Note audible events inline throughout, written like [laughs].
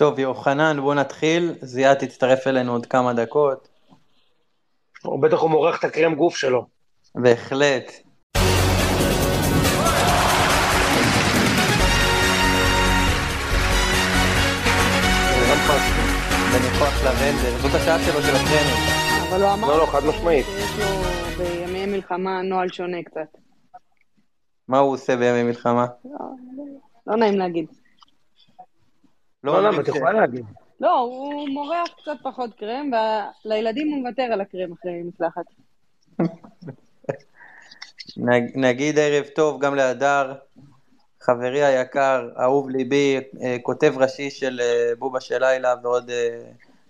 טוב, יוחנן, בוא נתחיל. זיאת תצטרף אלינו עוד כמה דקות. הוא בטח הוא מורח את הקרם גוף שלו. בהחלט. בניחוח לבנדר, זאת השעה שלו של הטרנינג. אבל הוא אמר לא, לא, חד משמעית. שיש לו בימי מלחמה נוהל שונה קצת. מה הוא עושה בימי מלחמה? לא נעים להגיד. לא, למה, את ש- יכולה להגיד. לא, הוא מורח קצת פחות קרם, ולילדים הוא מוותר על הקרם אחרי מקלחת. נג- נגיד ערב טוב גם להדר, חברי היקר, אהוב ליבי, אה, כותב ראשי של אה, בובה של לילה ועוד אה,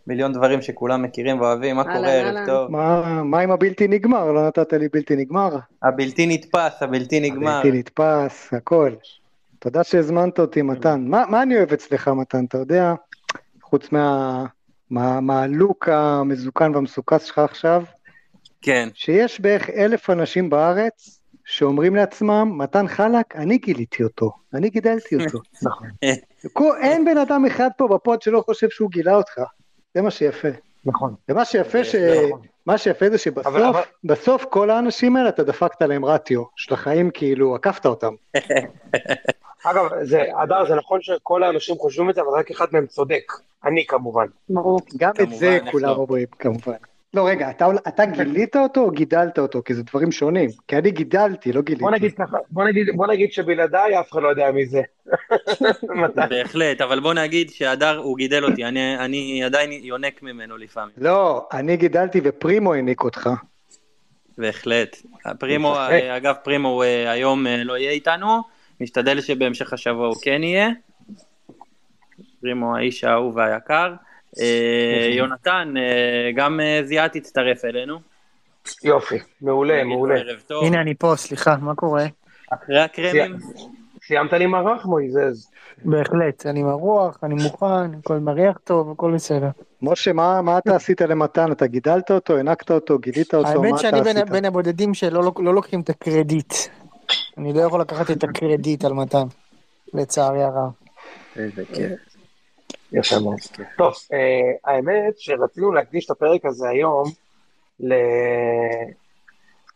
מיליון דברים שכולם מכירים ואוהבים. מה קורה? ערב. טוב. מה, מה עם הבלתי נגמר? לא נתת לי בלתי נגמר? הבלתי נתפס, הבלתי נגמר. בלתי נתפס, הכל. תודה שהזמנת אותי, מתן. מה, מה אני אוהב אצלך, מתן? אתה יודע, חוץ מה, מה, מהלוק המזוקן והמסוכס שלך עכשיו, כן. שיש בערך אלף אנשים בארץ שאומרים לעצמם, מתן חלק, אני גיליתי אותו, אני גידלתי אותו. [laughs] נכון. אין בן אדם אחד פה בפוד שלא חושב שהוא גילה אותך. זה מה שיפה. נכון. ומה שיפה, ש... נכון. מה שיפה זה שבסוף, אבל- אבל- בסוף כל האנשים האלה אתה דפקת להם רטיו, של החיים כאילו, עקפת אותם. [laughs] אגב, זה, הדר, זה נכון שכל האנשים חושבים את זה, אבל רק אחד מהם צודק. אני כמובן. ברור. גם את זה כולם לא. אומרים, כמובן. לא, רגע, אתה, אתה גילית אותו או גידלת אותו? כי זה דברים שונים. כי אני גידלתי, לא גיליתי. בוא נגיד ככה, בוא נגיד, בוא נגיד שבלעדיי אף אחד לא יודע מי זה. [laughs] בהחלט, אבל בוא נגיד שהדר הוא גידל אותי, אני, אני עדיין יונק ממנו לפעמים. לא, אני גידלתי ופרימו העניק אותך. בהחלט. פרימו, אגב, פרימו אה, היום אה, לא יהיה איתנו, נשתדל שבהמשך השבוע הוא כן יהיה. פרימו האיש האהוב והיקר. אה, יונתן, אה, גם אה, זיאת תצטרף אלינו. יופי, מעולה, מעולה. הנה אני פה, סליחה, מה קורה? אחרי הקרמים, סיימת לי מרח מויזז? בהחלט, אני מרוח, אני מוכן, הכל מריח טוב, הכל בסדר. משה, מה, מה אתה עשית למתן? אתה גידלת אותו, הענקת אותו, גילית אותו, האמת מה שאני אתה עשית? בין הבודדים שלא לוק- לא לוקחים את הקרדיט. אני לא יכול לקחת את הקרדיט על מתן, לצערי הרב. איזה כיף. יפה מאוד. טוב, אה, האמת שרצינו להקדיש את הפרק הזה היום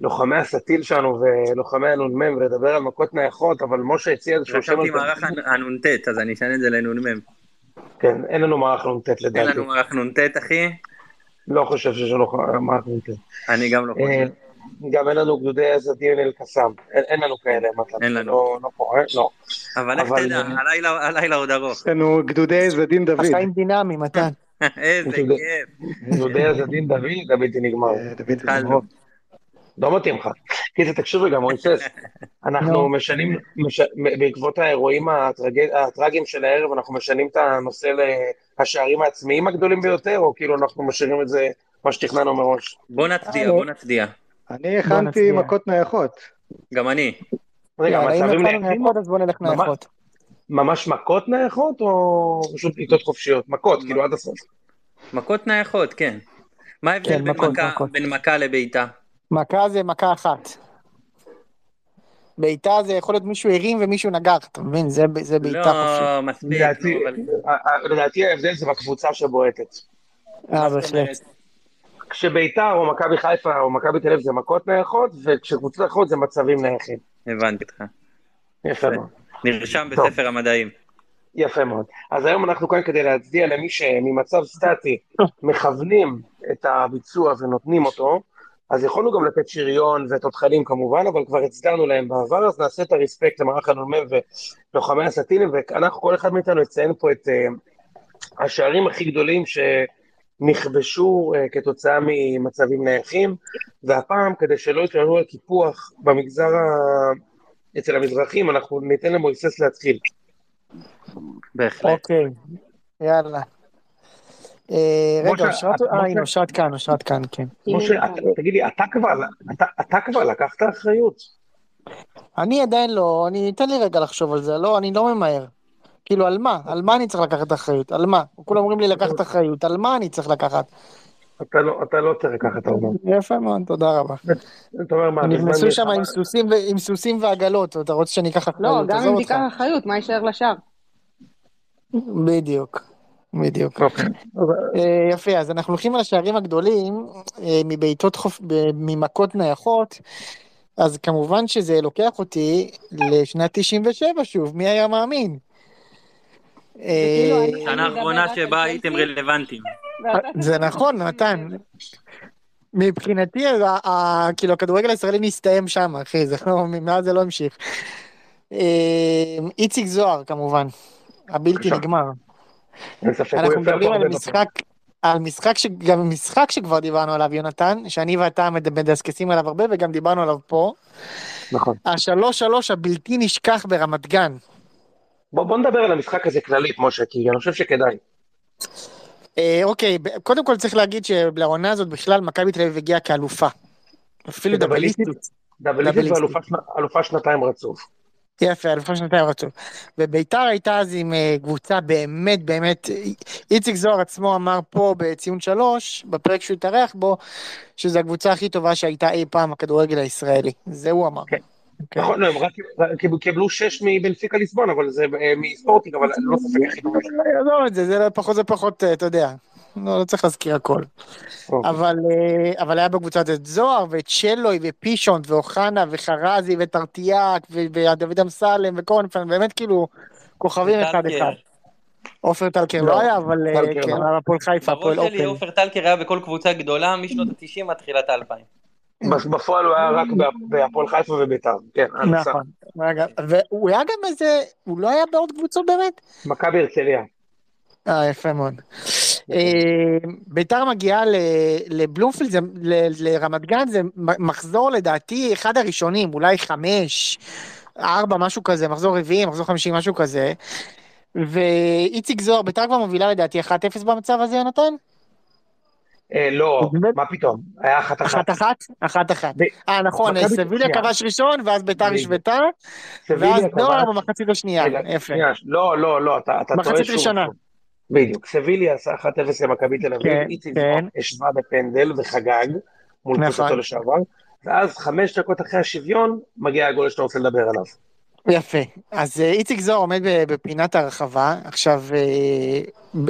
ללוחמי הסטיל שלנו ולוחמי הנ"מ ולדבר על מכות נייחות, אבל משה הציע איזשהו שם... חשבתי מערך הנ"ט, אז אני אשנה את זה לנ"מ. כן, אין לנו מערך נ"ט אין לדעתי. לנו מערך נ"ט, אחי? לא חושב שיש לנו מערך נ"ט. אני גם לא אה, חושב. גם אין לנו גדודי עזדין אל-קסאם. אין אין לנו כאלה. אין לנו. לא- לא קורה, לא. אבל איך תדע, הלילה- הלילה עוד ארוך. יש לנו גדודי זדין דוד. החיים דינמיים, מתן. [laughs] איזה. כיף. גדודי עזדין דוד, הבלתי נגמר. אה, דוד התחלנו. לא מתאים לך. קיצר, תקשיב רגע, מויסס, [laughs] אנחנו נו. משנים, מש- בעקבות האירועים הטרג- הטרגיים של הערב, אנחנו משנים את הנושא להשערים העצמיים הגדולים ביותר, או כאילו אנחנו משאירים את זה, מה שתכננו מראש? בוא נצדיע, בוא נצדיע. אני הכנתי. מכות נייחות. גם אני. רגע, מצבים נייחים? נייחות אז בוא נלך נייחות. ממש מכות נייחות, או פשוט בעיטות חופשיות? מכות, כאילו עד הסוף. מכות נייחות, כן. מה ההבדל כן, בין מכה- לבעיטה? מכה זה מכה אחת. בעיטה זה יכול להיות מישהו הרים ומישהו נגח, אתה מבין? זה זה בעיטה חופשית. לא, מספיק. לדעתי- אבל- ההבדל זה בקבוצה שבועטת. אה, בהחלט. כשביתר או מכבי חיפה או מכבי תל אביב זה מכות נייחות, וכשקבוצות אחרות זה מצבים נייחים. הבנתי אותך. יפה מאוד. נרשם. בספר המדעים. יפה מאוד. אז היום אנחנו כאן כדי להצדיע למי שממצב סטטי [laughs] מכוונים את הביצוע ונותנים אותו, אז יכולנו גם לתת שריון ותותחנים כמובן, אבל כבר הצדענו להם בעבר, אז נעשה את הרספקט למערך הנ"מ ולוחמי הסטינים, ואנחנו, כל אחד מאיתנו יציין פה את uh, השערים הכי גדולים שנכבשו uh, כתוצאה ממצבים נייחים, והפעם, כדי שלא יתלוננו על קיפוח במגזר ה... אצל המזרחים, אנחנו ניתן למויסס להתחיל. בהחלט. אוקיי, יאללה. אה, רגע, אושרת, אה, הנה אושרת כאן, אושרת כאן, כן. משה, תגיד לי, אתה כבר, אתה, אתה כבר לקחת אחריות? אני עדיין לא, אני, תן לי רגע לחשוב על זה, לא, אני לא ממהר. כאילו, על מה? על מה אני צריך לקחת אחריות? על מה? כולם אומרים לי לקחת אחריות, על מה אני צריך לקחת? אתה לא, אתה לא צריך לקחת, אומר. יפה מאוד, תודה רבה. אתה אומר, מה, בזמן נכנסו שם עם סוסים ו- עם סוסים ועגלות, אתה רוצה שאני אקח לא, אחריות? גם עזוב אם. תיקח אחריות, מה יישאר לשאר? בדיוק. בדיוק. אוקיי. אה, יפה, אז אנחנו הולכים על השערים הגדולים, אה, מבעיטות חופ... ב- ממכות נייחות, אז כמובן שזה לוקח אותי לשנת 97 שוב, מי היה מאמין? אה, שנה האחרונה שבה הייתם. רלוונטיים. זה נכון. צ'לסי. מבחינתי, כאילו, הכדורגל הישראלי נסתיים שם, אחי, זה לא, מאז זה לא המשיך. אה, איציק זוהר, כמובן, הבלתי. נגמר. אנחנו מדברים על. משחק, על משחק, ש... גם משחק שכבר דיברנו עליו, יונתן, שאני ואתה מד- מדסקסים עליו הרבה, וגם דיברנו עליו פה. נכון. השלוש שלוש הבלתי נשכח ברמת גן. בוא בוא נדבר על המשחק הזה כללית, משה, כי אני חושב שכדאי. אה, אוקיי, קודם כל צריך להגיד שלעונה הזאת בכלל מכבי תל אביב הגיעה כאלופה. אפילו. דאבליסטית דאבליסטית. ואלופה שנתיים רצוף. יפה, אלופה שנתיים רצוף. וביתר הייתה אז עם אה, קבוצה באמת באמת, איציק זוהר עצמו אמר פה בציון שלוש, בפרק שהוא התארח בו, שזו הקבוצה הכי טובה שהייתה אי פעם בכדורגל הישראלי. זה הוא אמר. כן. אוקיי. נכון, לא, הם רק קיבלו- שש מבנפיקה ליסבון, אבל זה אה, מספורטינג, אבל לא ספק הכי טובה. עזוב את זה, זה לא- פחות זה פחות, אה, אתה יודע. לא, לא צריך להזכיר הכל. אוקיי. אבל, אה, אבל היה בקבוצה הזאת את זוהר ואת שלוי ופישונט ואוחנה וחרזי וטרטיאק ודוד אמסלם וקורנפלד, באמת כאילו כוכבים אחד טלקר. אחד. עופר טלקר לא, לא היה, אבל כן, לא. היה הפועל חיפה, בראש הפועל שלי. עופר טלקר היה בכל קבוצה גדולה משנות ה-90 עד תחילת ה-2000. בפועל הוא היה רק בה- בהפועל חיפה וביתר. כן, נכון. והוא היה גם איזה, הוא לא היה בעוד קבוצות באמת? מכבי הרצליה. אה, יפה מאוד. אה, ביתר מגיעה לבלומפילד, לרמת גן, זה מחזור לדעתי אחד הראשונים, אולי חמש, ארבע, משהו כזה, מחזור רביעי, מחזור חמישי, משהו כזה. ואיציק זוהר, ביתר כבר מובילה לדעתי 1-0 במצב הזה, יונתן? אה, לא? מה פתאום? היה אחת אחת. אחת אחת? אחת אחת. אה נכון, מכבי- סביליה. כבש ראשון, ואז ביתר. השוותה, ואז נוער במחצית השנייה, יפה. לא, לא, לא, אתה טועה מחצית שוב. ראשונה. בדיוק, סביליה עשה 1-0 למכבי תל אביב, כן, איציק כן. השווה בפנדל וחגג מול נכון. קבוצתו לשעבר, ואז חמש דקות אחרי השוויון מגיע הגול שאתה רוצה לדבר עליו. יפה. אז אה, איציק זוהר עומד בפינת הרחבה. עכשיו, אה,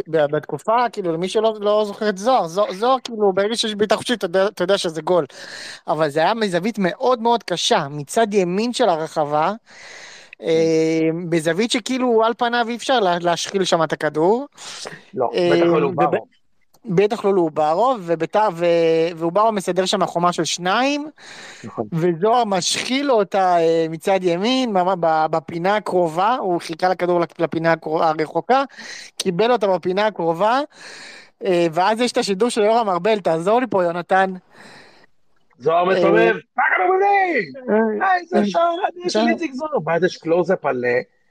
בתקופה, כאילו, למי שלא לא זוכר את זוהר, זוהר, כאילו, ברגע שיש בעיטה חופשית, אתה אתה יודע שזה גול. אבל זה היה מזווית מאוד מאוד קשה, מצד ימין של הרחבה, אה, בזווית שכאילו על פניו אי אפשר לה- להשחיל שם את הכדור. לא, בטח לא וב- לוברוב. בטח לא לאוברוב, ואוברוב מסדר שם חומה של שניים, נכון. וזוהר משחיל אותה אה, מצד ימין, בפינה הקרובה, הוא חיכה לכדור לפ- לפינה הרחוקה, קיבל אותה בפינה הקרובה, אה, ואז יש את השידור של יורם ארבל, תעזור לי פה יונתן. זוהר אה, מסובב, פצצה במוני! אה, איזה שער של שער. איציק זוהר, ואז יש קלוזאפ על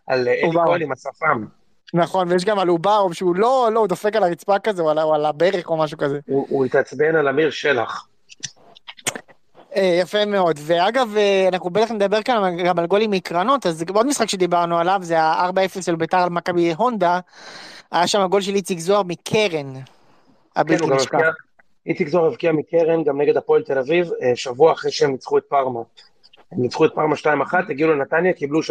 על אלי. כהן עם השפם. נכון, ויש גם על אוברוב שהוא לא, לא, הוא דופק על הרצפה כזה, או על, ה- או על הברך או משהו כזה. הוא הוא התעצבן על אמיר שלח. אה, יפה מאוד, ואגב, אה, אנחנו בטח נדבר כאן גם על גולים מקרנות, אז עוד משחק שדיברנו עליו, זה ה-4-0 של ביתר על מכבי הונדה, היה שם גול של איציק זוהר מקרן, כן, הבלתי גם נשכח. איציק זוהר הבקיע מקרן גם נגד הפועל תל אביב, אה, שבוע אחרי שהם ניצחו את פארמה. הם ניצחו את פארמה 2-1, הגיעו לנתניה, קיבלו 3-0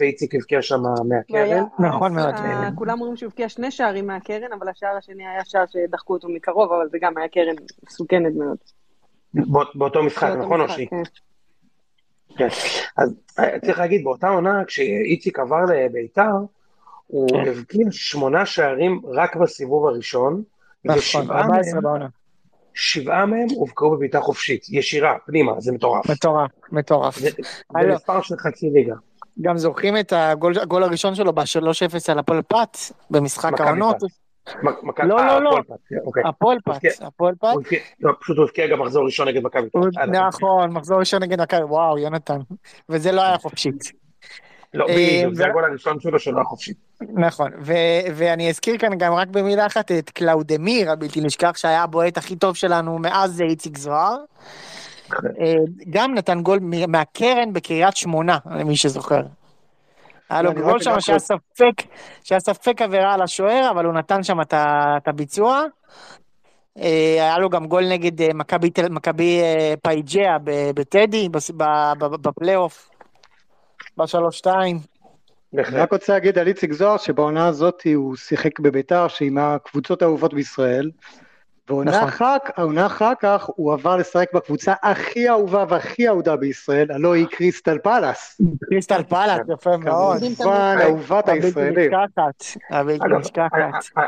ואיציק הבקיע שם מהקרן. נכון מאוד. אה, כולם אומרים שהוא הבקיע שני שערים מהקרן, אבל השער השני היה שער שדחקו אותו מקרוב, אבל זה גם היה קרן מסוכנת מאוד. בא- באותו משחק, נכון אושי? כן. כן. אז אה, צריך להגיד, באותה עונה, כשאיציק עבר לביתר, הוא כן. הבקיע שמונה שערים רק בסיבוב הראשון, נכון, ושבעה 14 מהם, בעונה. שבעה מהם הובקעו בבעיטה חופשית, ישירה, פנימה, זה מטורף. מטורף, מטורף. זה. מספר של חצי ליגה. גם זוכרים את הגול הגול הראשון שלו ב-3-0 על הפועל פת, במשחק העונות. לא, אה, לא, לא. הפועל פת, אוקיי. הפועל פת, לא, פשוט הוא הבקיע גם מחזור ראשון נגד מכבי. פת. הלאה. נכון, מחזור ראשון נגד מכבי, וואו, יונתן. וזה לא היה חופשית. לא, אה, בדיוק, ו- זה הגול הראשון שלו שלא היה חופשי. נכון, ו- ואני אזכיר כאן גם רק במילה אחת את קלאודמיר הבלתי נשכח שהיה הבועט הכי טוב שלנו מאז איציק זוהר. אה, גם נתן גול מהקרן בקריית שמונה, למי שזוכר. היה לו אני גול שם שהיה ספק, שהיה ספק עבירה על השוער, אבל הוא נתן שם את הביצוע. אה, היה לו גם גול נגד אה, מכבי פייג'יה בטדי, בפלייאוף, בשלוש שתיים. אני. רק רוצה להגיד על איציק זוהר שבעונה הזאת הוא שיחק בביתר שהיא מהקבוצות האהובות בישראל. ועונה נכון. אחר, אחר כך הוא עבר לשחק בקבוצה הכי אהובה והכי אהודה בישראל, הלוא היא קריסטל פלאס. קריסטל פלאס, יפה מאוד. כמובן אהובת הישראלים. הבלתי נשכחת.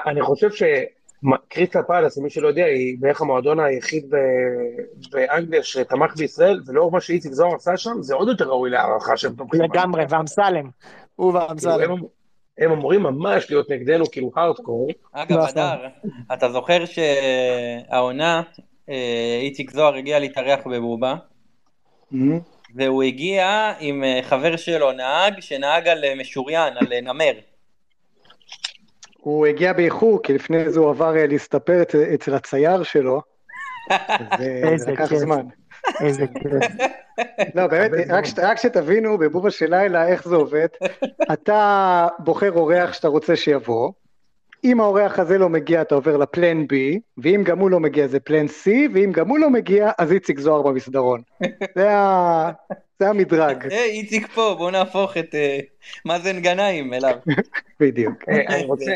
אני- חושב שקריסטל פלאס, למי שלא יודע, היא בערך המועדון היחיד באנגליה שתמך בישראל, ולאור מה שאיציק זוהר עשה שם, זה עוד יותר ראוי להערכה שהם תומכים. לגמרי, ואמסלם. הוא כאילו, ואמסלם. הם- הם אמורים ממש להיות נגדנו, כאילו הארדקור. אגב. אדר, אתה זוכר שהעונה, אה, איציק זוהר הגיע להתארח בבובה, Mhm. והוא הגיע עם אה, חבר שלו, נהג, שנהג על אה, משוריין, על נמר. הוא הגיע באיחור, כי לפני זה הוא עבר להסתפר אצל- הצייר שלו. [laughs] אז, אה, איזה זה לקח. זמן. איזה כיף. לא, באמת, רק, רק שתבינו בבובה של לילה איך זה עובד. אתה בוחר אורח שאתה רוצה שיבוא, אם האורח הזה לא מגיע אתה עובר לפלן B, ואם גם הוא לא מגיע זה פלן C, ואם גם הוא לא מגיע אז איציק זוהר במסדרון. זה, ה... זה המדרג, היי, איציק פה, בוא נהפוך את אה, מאזן גנאים אליו. בדיוק. אה, אני רוצה,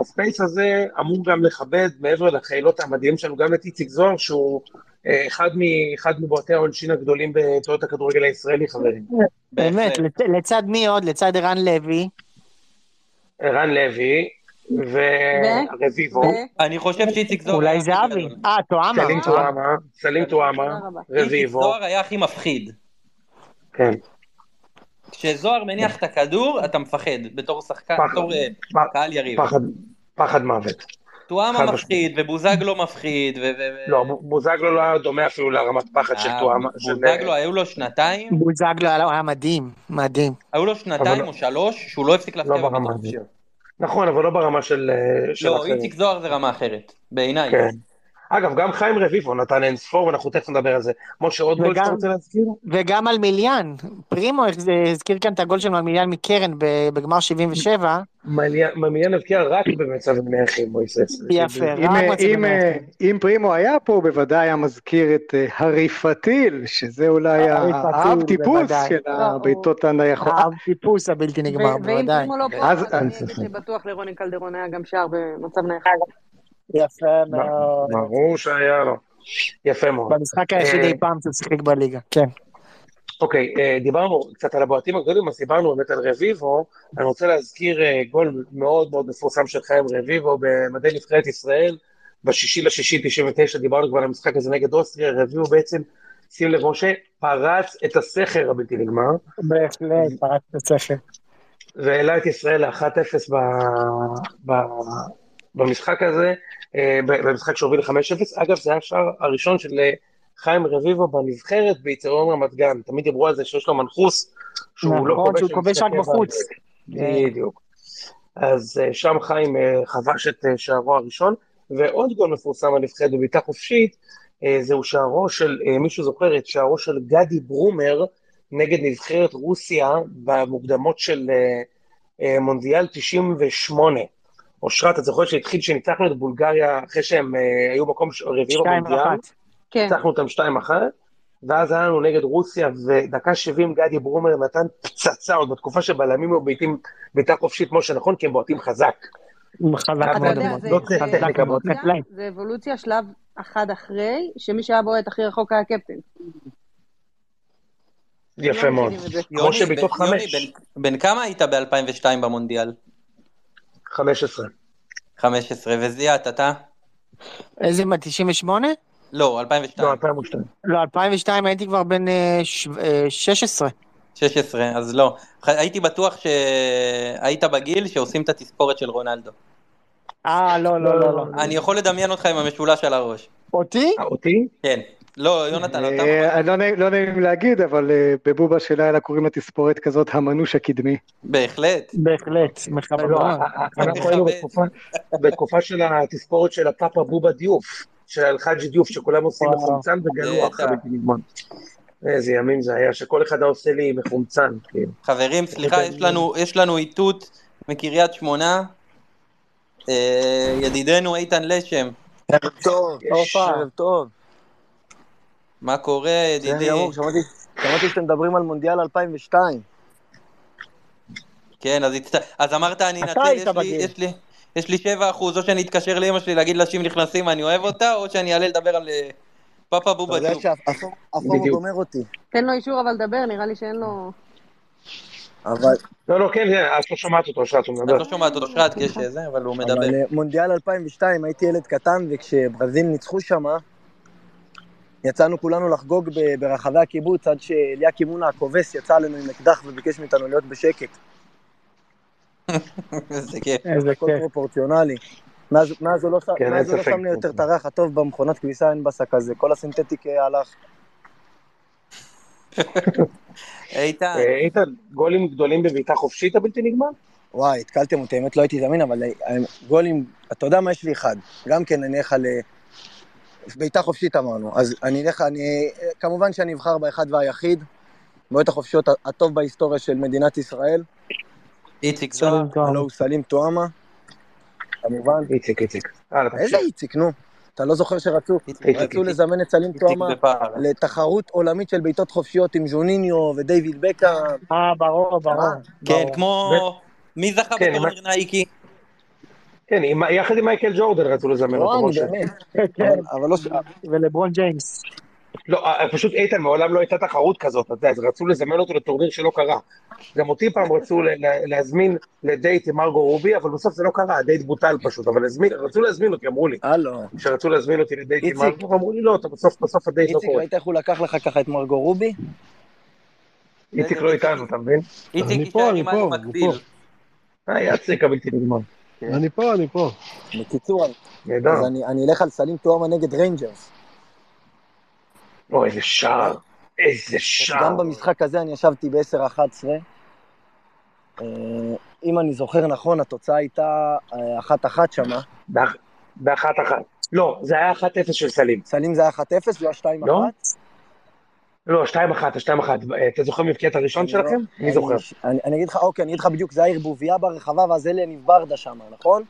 הספייס הזה אמור גם לכבד, מעבר לחילות המדהים שלנו, גם את איציק זוהר, שהוא אה, אחד מ- אחד מבועטי העונשין הגדולים בתולדות הכדורגל הישראלי, חברים. באמת, לצד מי עוד? לצד ערן לוי. ערן לוי ורביבו, אני חושב שאיציק זוהר... אולי זהבי. גדול. אה, טועמה. סלים טועמה, סלים טועמה, רבה. איציק רביבו, זוהר היה הכי מפחיד. כן. כשזוהר מניח את הכדור, אתה מפחד, בתור שחקן. בתור אה, קהל יריב. פחד, פחד מוות. טועמה חד מפחיד, ובוזגלו מפחיד, ו... לא, בוזגלו לא היה דומה אפילו לרמת פחד של אה, טועמה. של- בוזגלו, היו לו שנתיים, בוזגלו היה מדהים, מדהים. היו לו שנתיים או שלוש, שהוא לא הפסיק להפתיע לא ברמה בבית"ר הזאת. חופשיות. נכון, אבל לא ברמה של אה, לא. איציק זוהר זה רמה אחרת, בעיניי. אגב, גם חיים רביבו נתן אין ספור, ואנחנו תכף נדבר על זה. משה, עוד גול שאתה רוצה להזכיר? וגם על מיליאן. פרימו הזכיר כאן את הגול של מיליאן מקרן בגמר 77. ממיין הבקיע רק במצב נייחים, מויסס. יפה. רק אה, אם, פרימו היה פה הוא בוודאי היה מזכיר את אה, הריפתיל, שזה אולי האב טיפוס בוודאי. של הבעיטות הנייחות. הטיפוס הבלתי נגמר, ו- ואם בוודאי. פרימו לא פה, אני שבטוח לרוני קלדרון היה גם שער במצב נייח. יפה מאוד. ברור שהיה לו. יפה מאוד. במשחק היחיד אה, אי פעם שהוא שיחק בליגה, כן. אוקיי, אה, דיברנו קצת על הבועטים הגדולים, אז דיברנו באמת על רביבו. אני רוצה להזכיר אה, גול מאוד מאוד מפורסם של חיים רביבו במדי נבחרת ישראל. בשישי לשישי 99 דיברנו כבר על המשחק הזה נגד אוסטריה, רביבו בעצם, שים לב משה, פרץ את הסכר הבלתי נגמר. בהחלט, פרץ את הספר. והעלה את ישראל ל-1-0 ב... ב... במשחק הזה, במשחק שהוביל ל-5-0. אגב, זה היה השער הראשון של אה, חיים רביבו בנבחרת ביצרון רמת גן. תמיד דיברו על זה שיש לו מנחוס, שהוא לא נכון, כובש שהוא כובש רק בחוץ. בדיוק. אז אה, שם חיים אה, חבש את אה, שערו הראשון, ועוד גול מפורסם בנבחרת בבעיטה חופשית, אה, זהו שערו של, אה, מישהו זוכר את שערו של גדי ברומר נגד נבחרת רוסיה במוקדמות של אה, אה, מונדיאל 98. אושרת, את זוכרת שהתחיל שניצחנו את בולגריה אחרי שהם אה, היו מקום ש- רביעי במונדיאל? כן. ניצחנו אותם 2-1, ואז היה לנו נגד רוסיה, ודקה 70 גדי ברומר נתן פצצה, עוד בתקופה שבלמים היו בעיטים בעיטה חופשית, כמו שנכון, כי הם בועטים חזק. חזק אתה אתה מאוד יודע, מאוד. זה- לא צריך זה. אבולוציה- קטלני. זה אבולוציה שלב אחד אחרי, שמי שהיה בועט הכי רחוק היה הקפטן. יפה מאוד. יוני, בן כמה היית ב-2002 במונדיאל? 15. 15, וזיאת, אתה? איזה מה, 98? לא, 2002. לא, 2002. לא, 2002 הייתי כבר בן אה, ש- אה, 16. 16, אז לא. הייתי בטוח שהיית בגיל שעושים את התספורת של רונלדו. אה, לא, לא, לא, לא. אני יכול לדמיין אותך עם המשולש על הראש. אותי? אה, אותי? כן. לא, יונתן, אתה... אה, לא נעים- לא נעים להגיד, אבל אה, בבובה של לילה קוראים לתספורת כזאת המנוש הקדמי. בהחלט. בהחלט, מכבד לא, אנחנו היינו בתקופה- של התספורת של הפאפה בובה דיוף, של אלחאג'י דיוף, שכולם עושים. מחומצן וגלוח. איזה ימים זה היה, שכל אחד היה עושה לי מחומצן. כאילו. חברים, סליחה, יש לנו, יש לנו איתות מקריית שמונה. אה, ידידנו איתן לשם, ערב טוב, ערב טוב. מה קורה, בסדר ידידי? שמעתי שאתם מדברים על מונדיאל 2002. כן, אז, הצט... אז אמרת אני אתה אנצל, יש לי. יש, לי, יש לי 7 אחוז, או שאני אתקשר לאמא שלי להגיד לה שאם נכנסים אני אוהב אותה, או שאני אעלה לדבר על אה, פאפה אתה בובה יודע ג'ו. שהפורום. גומר אותי. תן לו אישור אבל לדבר, נראה לי שאין לו... אבל לא, לא, כן, כן, את לא שומעת אותו, אושרת, הוא את מדבר. לא שומעת אותו שחט, כי יש זה, אבל הוא מדבר. אבל אה, מונדיאל 2002 הייתי ילד קטן וכשברזיל ניצחו שמה יצאנו כולנו לחגוג ברחבי הקיבוץ עד שאליאקים מונה הכובס יצא עלינו עם אקדח וביקש מאיתנו להיות בשקט. [laughs] איזה כיף. איזה הכל כיף. פרופורציונלי. מאז הוא לא שם- כן, הוא לא לי יותר את הריח הטוב במכונת כביסה אין בסק הזה, כל הסינתטיק אה, הלך. [laughs] איתן, אה, איתן, גולים גדולים בבעיטה חופשית הבלתי נגמר? וואי, התקלתם אותי, האמת לא הייתי זמין, אבל אה, גולים, אתה יודע מה, יש לי אחד. גם כן אני אלך על... אה, בעיטה חופשית אמרנו, אז אני אלך, אני... אה, כמובן שאני אבחר באחד והיחיד, בעיטות החופשיות הטוב בהיסטוריה של מדינת ישראל, איציק זוהר. הלו הוא סלים טועמה, כמובן. איציק, איציק. איזה. איציק, נו? אתה לא זוכר שרצו רצו. לזמן את סלים טועמה. לתחרות עולמית של בעיטות חופשיות עם ז'וניניו ודייוויד בקאם. אה, ברור, ברור. כן, ברור. כמו... מי זכה כן, בטורניר נייקי? כן, יחד עם מייקל ג'ורדן רצו לזמן לא, אותו, משה. באמת. כן, אבל- לא... ש- ולברון ג'יימס. לא, אה, פשוט איתן, מעולם לא הייתה תחרות כזאת, אתה יודע, אז רצו לזמן אותו לטורניר שלא קרה. גם אותי פעם רצו להזמין לדייט עם מרגו רובי, אבל בסוף זה לא קרה, הדייט בוטל פשוט, אבל רצו להזמין אותי, אמרו לי. הלו. כשרצו להזמין אותי לדייט עם איציק. מרגו, אמרו לי לא, בסוף בסוף הדייט לא איציק, קורה. ראית איך הוא לקח לך ככה את מרגו רובי? איציק לא איתנו, אתה מבין? איציק אני פה, יישאר אני פה, אני מקביל. פה. אה, איציק הבלתי נגמר. אני פה, אני פה. בקיצור. אז אני אני אלך על סלים טועמה נגד ריינג'רס. אוי, איזה שער. איזה שער. גם במשחק הזה אני ישבתי ב-10-11. אה, אם אני זוכר נכון, התוצאה הייתה אה, אחת-אחת שמה. באח- באחת אחת. לא, זה היה 1-0 של סלים. סלים זה היה 1-0, לא 2-1. לא? לא, 2-1, 2-1. אתה זוכר מי הבקיע את הראשון שלכם? מי זוכר? אני אגיד לך, אוקיי, אני אגיד לך בדיוק, זה היה ערבוביה ברחבה, ואז אלי יניב ברדה שמה, נכון?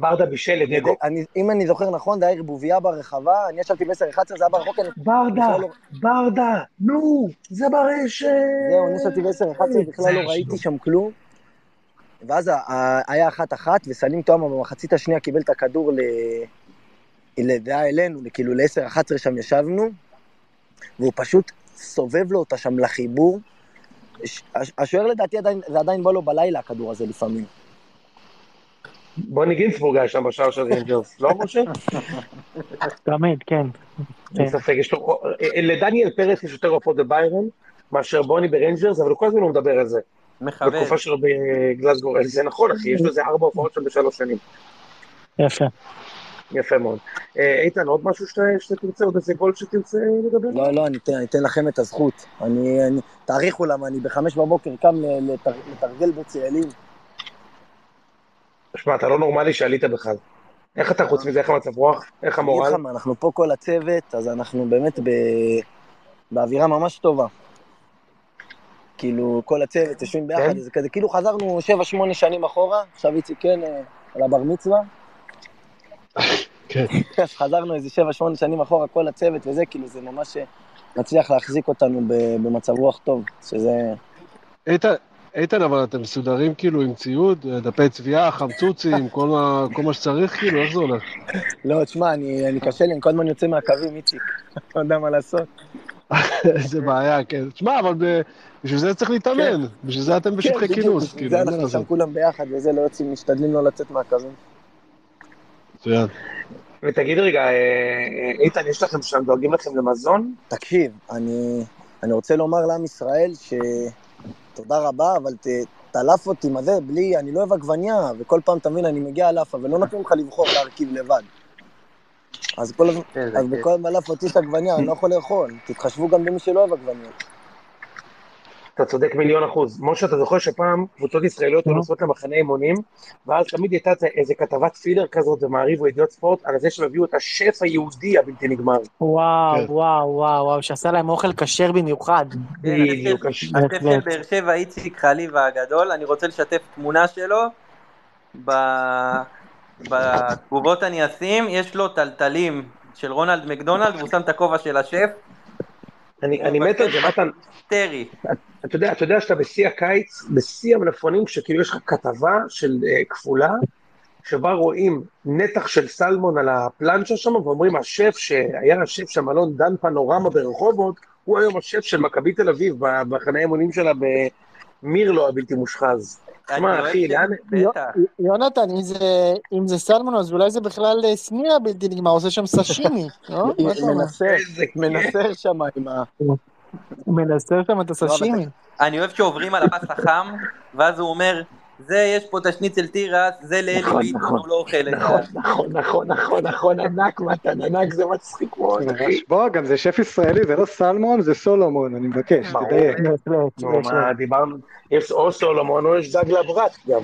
ברדה בישל לדגו. אני- אם אני זוכר נכון, זה היה ערבוביה ברחבה, אני ישבתי ב-10-11, זה היה ברחוק. ברדה, לא- ברדה, נו, זה ברשת. זהו, אני ישבתי ב-10-11, בכלל זה לא ראיתי. שם כלום. ואז היה אחת-אחת, וסלים תואמה במחצית השנייה קיבל את הכדור ל... לדעה אלינו, כאילו ל-10-11 שם ישבנו, והוא פשוט סובב לו אותה שם לחיבור. השוער לדעתי עדיין, זה עדיין בא לו בלילה הכדור הזה לפעמים. בוני גינסבורג היה שם בשער של רינג'רס, לא משה? תמיד, כן. אין ספק, יש לו... לדניאל פרץ יש יותר הופעות בביירן מאשר בוני ברינג'רס, אבל הוא כל הזמן הוא מדבר על זה. מכבד. בתקופה שלו בגלסגו, זה נכון אחי, יש לו איזה ארבע הופעות שם בשלוש שנים. יפה. יפה מאוד. אה, איתן, עוד משהו שאתה שאתה תרצה, עוד איזה גול שתרצה לדבר? לא, לא, אני אתן, אני אתן לכם את הזכות. אני, אני, תעריכו למה, אני בחמש בבוקר קם לתר, לתרגל בצאלים. שמע, אתה לא נורמלי שעלית בכלל. איך אתה חוץ מזה, איך המצב רוח? איך אני אגיד המורל? לך מה, אנחנו פה כל הצוות, אז אנחנו באמת ב... באווירה ממש טובה. כאילו, כל הצוות יושבים ביחד, כן? זה כזה, כאילו חזרנו 7-8 שנים אחורה, עכשיו איציק כן אה, על הבר מצווה, כן. אז [laughs] חזרנו איזה 7-8 שנים אחורה, כל הצוות וזה, כאילו זה ממש אה, מצליח להחזיק אותנו במצב רוח טוב, שזה... איתן, איתן, אבל אתם מסודרים כאילו עם ציוד, דפי צביעה, חמצוצים, כל מה, כל מה שצריך, כאילו, איך זה הולך? לא, תשמע, אני, אני קשה לי, אני כל הזמן יוצא מהקווים, איציק, [laughs] לא יודע מה לעשות. [laughs] איזה בעיה, כן. תשמע, אבל בשביל זה צריך להתאמן, בשביל זה אתם בשטחי כן, בדיוק, כינוס, בשביל כאילו, זה אנחנו. שם כולם ביחד וזה, לא יוצאים, משתדלים לא לצאת מהקווים. מצוין. ותגיד רגע, אה, אה, איתן, יש לכם שם, דואגים לכם למזון? תקשיב, אני, אני רוצה לומר לעם ישראל שתודה רבה, אבל ת, תלף אותי, מה זה, בלי, אני לא אוהב עגבניה, וכל פעם, אתה מבין, אני מגיע על אפה, ולא נותנים לך לבחור להרכיב לבד. אז, כל, הזמן- איזה אז כיף. בכל אלף אותי יש עגבניה, אני לא יכול לאכול. תתחשבו גם במי שלא אוהב עגבניה. אתה צודק מיליון אחוז. משה, אתה זוכר שפעם קבוצות ישראליות היו נוסעות למחנה אימונים, ואז תמיד הייתה איזה- כתבת פילר כזאת במעריב או ידיעות ספורט, על זה שהם הביאו את השף היהודי הבלתי נגמר. וואו, כן. וואו, וואו, וואו, שעשה להם אוכל כשר במיוחד. כן, בדיוק. השף של- באר שבע, איציק חליבה הגדול, אני רוצה לשתף תמונה שלו בתגובות אני אשים, יש לו טלטלים של רונלד מקדונלד, והוא שם את הכובע של השף, אני אני מת על זה, מתן, טרי. אתה יודע, אתה יודע שאתה בשיא הקיץ, בשיא המלפפונים, שכאילו יש לך כתבה של אה, כפולה, שבה רואים נתח של סלמון על הפלנצ'ה שם, ואומרים, השף שהיה השף של מלון דן פנורמה ברחובות, הוא היום השף של מכבי תל אביב, בחני האימונים שלה במירלו הבלתי מושחז. שמע, אחי, לאן... בטח. יונתן, אם זה- אם זה סלמון, אז אולי זה בכלל אה, סנירה בלתי נגמר, עושה שם סשימי, [laughs] לא? מנסר, שם עם ה... הוא מנסר שם את הסשימי. אני אוהב שעוברים על הפס החם, ואז הוא אומר, זה, יש פה את השניצל תירס, זה לאלי נכון, ביטון, נכון. הוא לא אוכל את נכון, זה. נכון, נכון, נכון, נכון, ענק מתן, ענק, זה מצחיק מאוד, בוא, גם זה שף ישראלי, זה לא סלמון, זה סולומון, אני מבקש. תדייק. דיברנו, יש או סולומון או יש דג לברק, גם.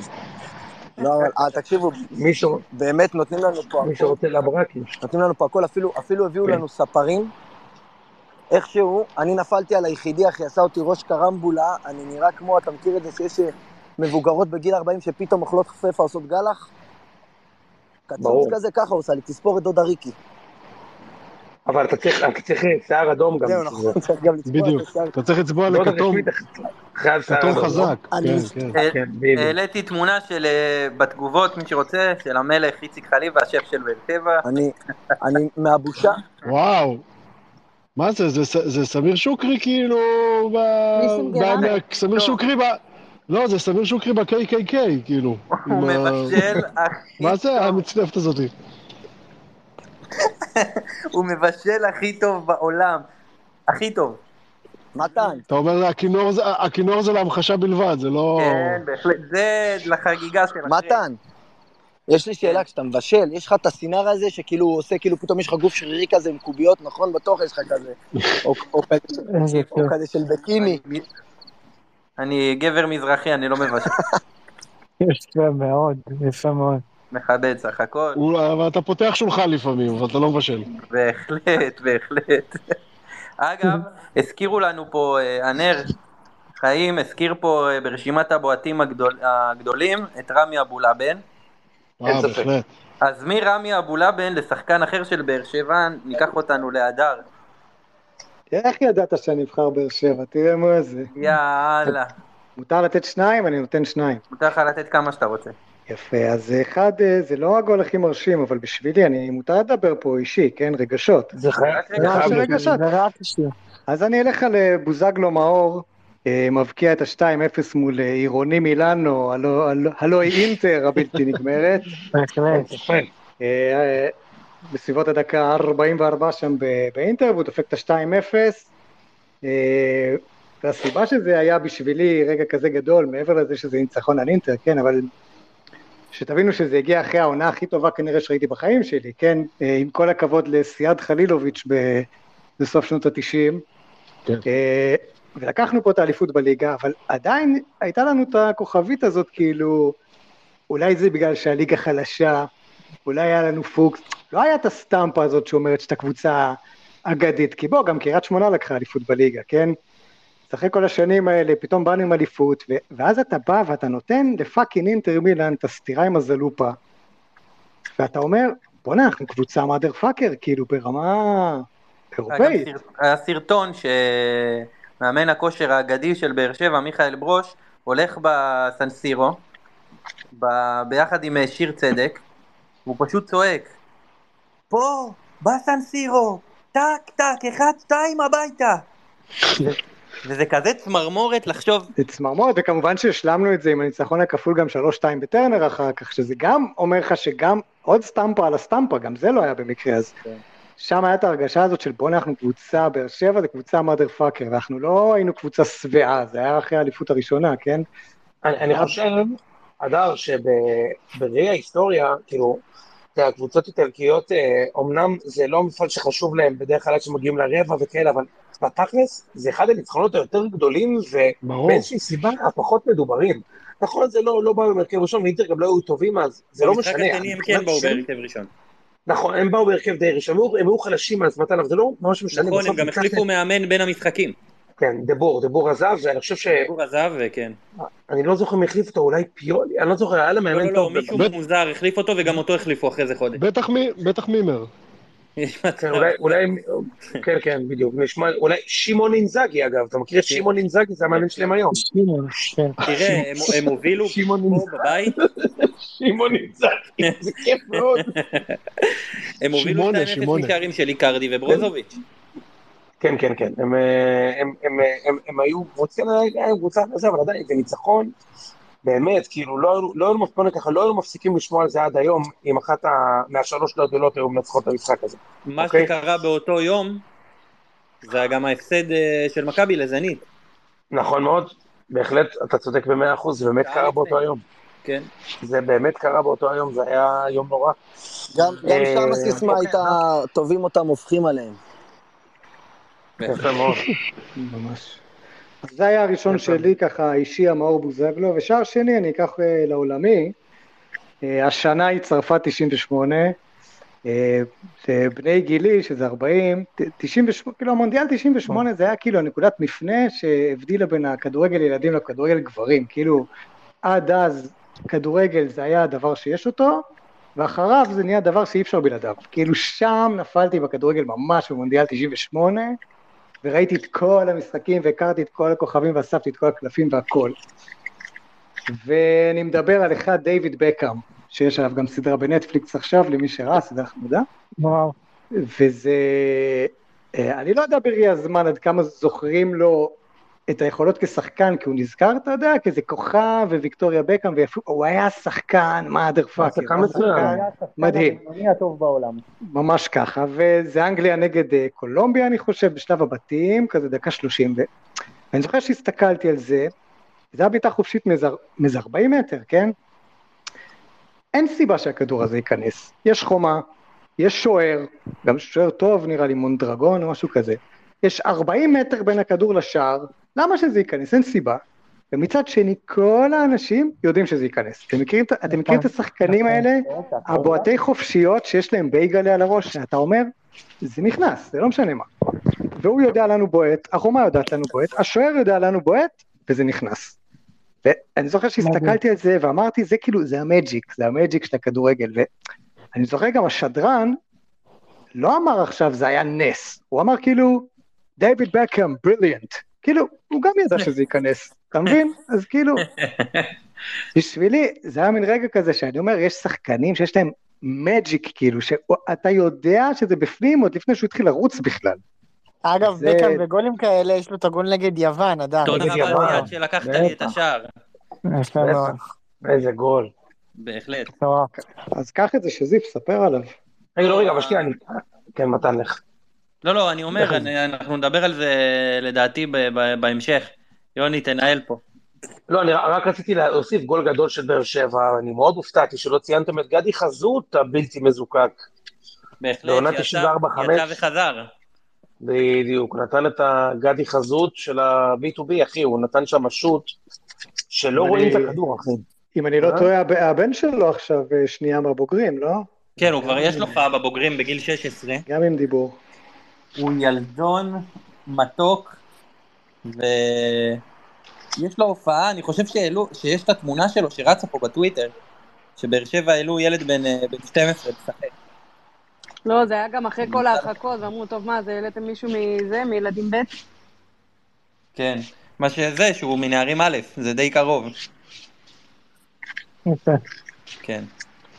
לא, אבל אה, תקשיבו, מישהו באמת נותנים לנו פה מי הכל. שרוצה לברק, יש. נותנים לנו פה הכל, אפילו, אפילו הביאו כן. לנו ספרים. איכשהו, אני נפלתי על היחידי, אחי, עשה אותי ראש קרמבולה, אני נראה כמו, אתה מכיר את זה שיש אה, מבוגרות בגיל 40 שפתאום אוכלות חפפה, עושות גלח? קצוץ. כזה, ככה עושה לי, תספור את דודה ריקי. אבל אתה צריך, אתה צריך שיער אדום גם. זהו, נכון. צריך גם לצפור בדיוק. את השיער. אתה צריך לצבוע לא, לכתום, שיער כתום אדום. לא? חזק. כן, כן. אה, כן. העליתי תמונה של, אה, בתגובות, מי שרוצה, של המלך איציק חליב והשף של באר שבע. אני, אני מהבושה, וואו. מה זה, זה, סמיר שוקרי כאילו, סמיר לא. שוקרי. לא, זה סמיר שוקרי ב-KKK, כאילו. הוא מבשל [laughs] הכי מה זה טוב, המצטרפת הזאתי? [laughs] הוא מבשל הכי טוב בעולם. הכי טוב. מתן, אתה אומר, הכינור זה- להמחשה בלבד, זה לא... כן, בהחלט. זה לחגיגה של אחרי. מתן, יש לי שאלה, כשאתה מבשל, יש לך את הסינר הזה שכאילו הוא עושה, כאילו פתאום יש לך גוף שרירי כזה עם קוביות, נכון? בתוך יש לך כזה. [laughs] או-. כזה של בקיני. אני- גבר מזרחי, אני לא מבשל. [laughs] יפה מאוד, יפה מאוד. מכבד סך הכל. אבל אתה פותח שולחן לפעמים, אבל אתה לא מבשל. בהחלט, [laughs] בהחלט. אגב, הזכירו לנו פה, אה, הנר חיים הזכיר פה אה, ברשימת הבועטים הגדול, הגדולים את רמי אבולאבן. אה, ספק. בהחלט. אז מרמי אבולאבן לשחקן אחר של באר שבע, ניקח אותנו להדר. איך ידעת שאני אבחר באר שבע? תראה מה זה. יאללה. מותר לתת שניים? אני נותן שניים. מותר לך לתת כמה שאתה רוצה. יפה, אז אחד, אה, זה לא הגול הכי מרשים, אבל בשבילי, אני מותר לדבר פה אישי, כן? רגשות. זה חייב, שיר. אז אני אלך על אה, בוזגלו מאור, אה, מבקיע את ה-2-0 מול אה, עירוני מילאנו, הלא היא אינטר הבלתי נגמרת. בהחלט. בסביבות הדקה 44 שם באינטר, והוא דופק את ה-2-0. אה, והסיבה שזה היה בשבילי רגע כזה גדול, מעבר לזה שזה ניצחון על אינטר, כן, אבל שתבינו שזה הגיע אחרי העונה הכי טובה כנראה שראיתי בחיים שלי, כן, אה, עם כל הכבוד לסיאד חלילוביץ' ב- בסוף שנות התשעים. כן. אה, ולקחנו פה את האליפות בליגה, אבל עדיין הייתה לנו את הכוכבית הזאת, כאילו, אולי זה בגלל שהליגה חלשה, אולי היה לנו פוקס, לא היה את הסטמפה הזאת שאומרת שאתה קבוצה אגדית, כי בוא, גם קריית שמונה לקחה אליפות בליגה, כן? אחרי כל השנים האלה, פתאום באנו עם אליפות, ו- ואז אתה בא ואתה נותן ל fucking אינטר מילאן את הסטירה עם הזלופה, ואתה אומר, בואנה, אנחנו קבוצה motherfucker, כאילו, ברמה אירופאית. היה סרטון שמאמן הכושר האגדי של באר שבע, מיכאל ברוש, הולך בסנסירו, ב- ביחד עם אה, שיר צדק, והוא פשוט צועק, פה, בסנסירו, טק טק, אחד שתיים הביתה. וזה כזה צמרמורת לחשוב, זה צמרמורת, וכמובן שהשלמנו את זה עם הניצחון הכפול גם 3-2 בטרנר אחר כך, שזה גם אומר לך שגם עוד סטמפה על הסטמפה, גם זה לא היה במקרה, אז שם היה את ההרגשה הזאת של בוא'נה אנחנו קבוצה, באר שבע זה קבוצה מאדר פאקר, ואנחנו לא היינו קבוצה שבעה, זה היה אחרי האליפות הראשונה, כן? אני, אני חושב, אדר, שבראי ההיסטוריה, כאילו, הקבוצות איטלקיות, אה, אמנם זה לא מפעל שחשוב להם בדרך כלל עד שמגיעים לרבע וכאלה, אבל בתכלס זה אחד הניצחונות היותר גדולים. ובאיזושהי סיבה הפחות מדוברים. נכון, זה לא, לא באו במרכב ראשון, ואינטר גם לא היו טובים אז, זה לא במשחק משנה. השני הם כן באו בהרכב ראשון. נכון, הם באו בהרכב די ראשון, הם היו- חלשים אז, מתן, אבל זה לא ממש משנה. נכון, הם גם החליפו מאמן בין המשחקים. כן, דבור, דבור עזב, ואני חושב ש... הוא עזב וכן. אני לא זוכר מי החליף אותו, אולי פיולי, אני לא זוכר, היה להם לא, מאמן לא, לא, טוב. מישהו בטח. מוזר החליף אותו וגם אותו החליפו אחרי זה חודש. בטח מי- בטח מימר. [laughs] כן, אולי, אולי, כן, כן, בדיוק, נשמע, אולי שמעון אינזאגי אגב, אתה מכיר את כן. שמעון אינזאגי? זה המאמן שלהם היום. שמעון, כן. תראה, הם- הובילו שמעון פה. בבית, שמעון אינזאגי, זה כיף מאוד. [laughs] הם הובילו שמונה, 2-0 שמונה. משערים של איקרדי וברוזוביץ'. כן, כן, כן, הם, אה, הם, הם, אה, הם, הם היו קבוצה, היה קבוצה כזה, אבל עדיין, זה ניצחון, באמת, כאילו, לא, היו- לא היו מפסיקים ככה, לא היו מפסיקים לשמוע על זה עד היום, אם אחת ה- מהשלוש לא גדולות היו מנצחות את המשחק הזה. מה אוקיי. שקרה באותו יום, זה גם ההפסד אה, של מכבי לזנית. נכון מאוד, בהחלט, אתה צודק במאה אחוז, זה באמת קרה. באותו היום. כן. זה באמת קרה באותו היום, זה היה יום נורא. גם גם אה, שם הסיסמה אוקיי, הייתה, טובים אותם, הופכים עליהם. יפה מאוד. ממש. אז זה היה הראשון. שלי ככה אישי המאור בוזגלו, ושער שני אני אקח אה, לעולמי. אה, השנה היא צרפת 98, אה, בני גילי שזה 40, ת- 98, כאילו המונדיאל 98 זה היה כאילו הנקודת מפנה שהבדילה בין הכדורגל ילדים לכדורגל גברים, כאילו עד אז כדורגל זה היה הדבר שיש אותו, ואחריו זה נהיה דבר שאי אפשר בלעדיו, כאילו שם נפלתי בכדורגל ממש במונדיאל 98, וראיתי את כל המשחקים והכרתי את כל הכוכבים ואספתי את כל הקלפים והכל. ואני מדבר על אחד, דיוויד בקאם, שיש עליו גם סדרה בנטפליקס עכשיו, למי שראה, סדרה חמודה. וואו. וזה, אה, אני לא יודע בראי הזמן עד כמה זוכרים לו את היכולות כשחקן, כי הוא נזכר, אתה יודע, כאיזה כוכב וויקטוריה בקאם, והוא היה שחקן, מאדר פאקר, שחקן מצוין. מדהים. הטוב בעולם. ממש ככה, וזה אנגליה נגד אה, קולומביה, אני חושב, בשלב הבתים, כזה דקה שלושים, ואני זוכר שהסתכלתי על זה, זה היה בעיטה חופשית מאיזה 40 מטר, כן? אין סיבה שהכדור הזה ייכנס. יש חומה, יש שוער, גם שוער טוב נראה לי, מונדרגון או משהו כזה. יש 40 מטר בין הכדור לשער, למה שזה ייכנס? אין סיבה. ומצד שני, כל האנשים יודעים שזה ייכנס. אתם מכירים, את- אתם מכירים את השחקנים האלה? הבועטי חופשיות שיש להם בייגלה על הראש, שאתה אומר, זה נכנס, זה לא משנה מה. והוא יודע לנו בועט, החומה יודעת לנו בועט, השוער יודע לנו בועט, וזה נכנס. ואני זוכר שהסתכלתי על זה ואמרתי, זה כאילו, זה המג'יק, זה המג'יק של הכדורגל. ואני זוכר גם השדרן, לא אמר עכשיו זה היה נס, הוא אמר כאילו, דייוויד בקאם, בריליאנט. כאילו, הוא גם ידע שזה ייכנס, אתה מבין? [laughs] אז כאילו, בשבילי זה היה מין רגע כזה שאני אומר, יש שחקנים שיש להם מג'יק כאילו, שאתה יודע שזה בפנים עוד לפני שהוא התחיל לרוץ בכלל. אגב, זה- בקאם בגולים כאלה, יש לו את הגול נגד יוון, אדם. תודה רבה יוון. ליד שלקחת לי את. השער. מאוד. בטח. איזה גול. בהחלט. אז קח את זה שזיף, ספר עליו. רגע, לא, רגע, אבל שנייה, אני... כן, מתן, לך. לא, לא, אני אומר, לך. אני- אנחנו נדבר על זה לדעתי ב- ב- בהמשך. יוני, תנהל פה. לא, אני רק רציתי להוסיף גול גדול של באר שבע, אני מאוד הופתעתי שלא ציינתם את גדי חזות הבלתי מזוקק. בהחלט, יצא 94-5. יצא וחזר. בדיוק, נתן את הגדי חזות של ה-B2B, אחי, הוא נתן שם שוט שלא אני- רואים את הכדור, אחי. אם אני לא אה? טועה, הב- הבן שלו עכשיו אה, שנייה מהבוגרים, לא? כן, הוא כבר יש לו הופעה בבוגרים בגיל 16. גם עם דיבור. הוא ילדון, מתוק, ויש לו הופעה, אני חושב שהעלו, שיש את התמונה שלו שרצה פה בטוויטר, שבאר שבע העלו ילד בן, אה, בן 12 לשחק. לא, זה היה גם אחרי כל ההרחקות, ואמרו, טוב, מה, זה העליתם מישהו מזה, מילדים ב'? כן. מה שזה, שהוא מנערים א', זה די קרוב. יפה. כן.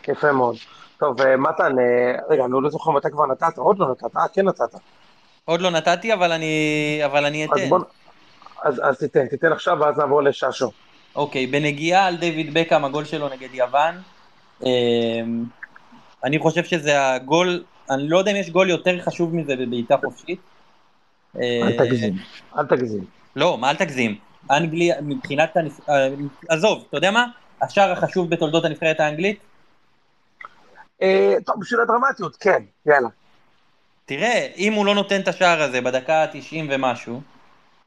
יפה מאוד. טוב, אה, מתן, אה, רגע, אני לא זוכר מתי כבר נתת, עוד לא נתת, אה, כן נתת. עוד לא נתתי, אבל אני, אבל אני אז אתן. בוא, נ- אז אז תיתן, תיתן עכשיו ואז נעבור לששו. אוקיי, בנגיעה על דיוויד בקאם, הגול שלו נגד יוון. אמ, אני חושב שזה הגול, אני לא יודע אם יש גול יותר חשוב מזה בבעיטה חופשית. אל אה, תגזים, אל תגזים. לא, מה אל תגזים. אנגליה, מבחינת, הנס- אה, עזוב, אתה יודע מה? השער החשוב בתולדות הנבחרת האנגלית? אה, טוב, בשביל הדרמטיות, כן, יאללה. תראה, אם הוא לא נותן את השער הזה בדקה ה-90 ומשהו,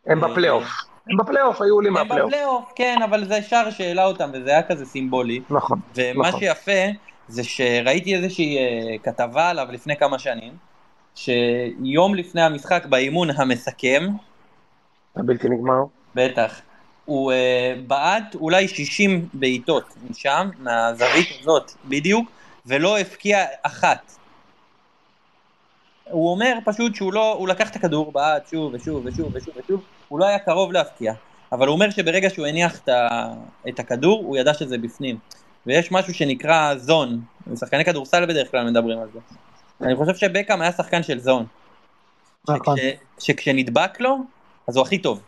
הם אה, בפלייאוף. הם בפלייאוף, היו עולים הם מהפלייאוף. בפלייאוף, כן, אבל זה שער שהעלה אותם, וזה היה כזה סימבולי. נכון. ומה נכון. שיפה זה שראיתי איזושהי אה, כתבה עליו לפני כמה שנים, שיום לפני המשחק באימון המסכם, הבלתי נגמר. בטח, הוא אה, בעט אולי 60 בעיטות משם, מהזווית הזאת בדיוק, ולא הבקיע אחת. הוא אומר פשוט שהוא לא, הוא לקח את הכדור, בעט שוב ושוב ושוב ושוב ושוב, הוא לא היה קרוב להפקיע. אבל הוא אומר שברגע שהוא הניח את, ה, את הכדור, הוא ידע שזה בפנים. ויש משהו שנקרא זון, שחקני כדורסל בדרך כלל מדברים על זה. אני חושב שבקאם היה שחקן של זון. נכון. שכש, שכשנדבק לו, אז הוא הכי טוב.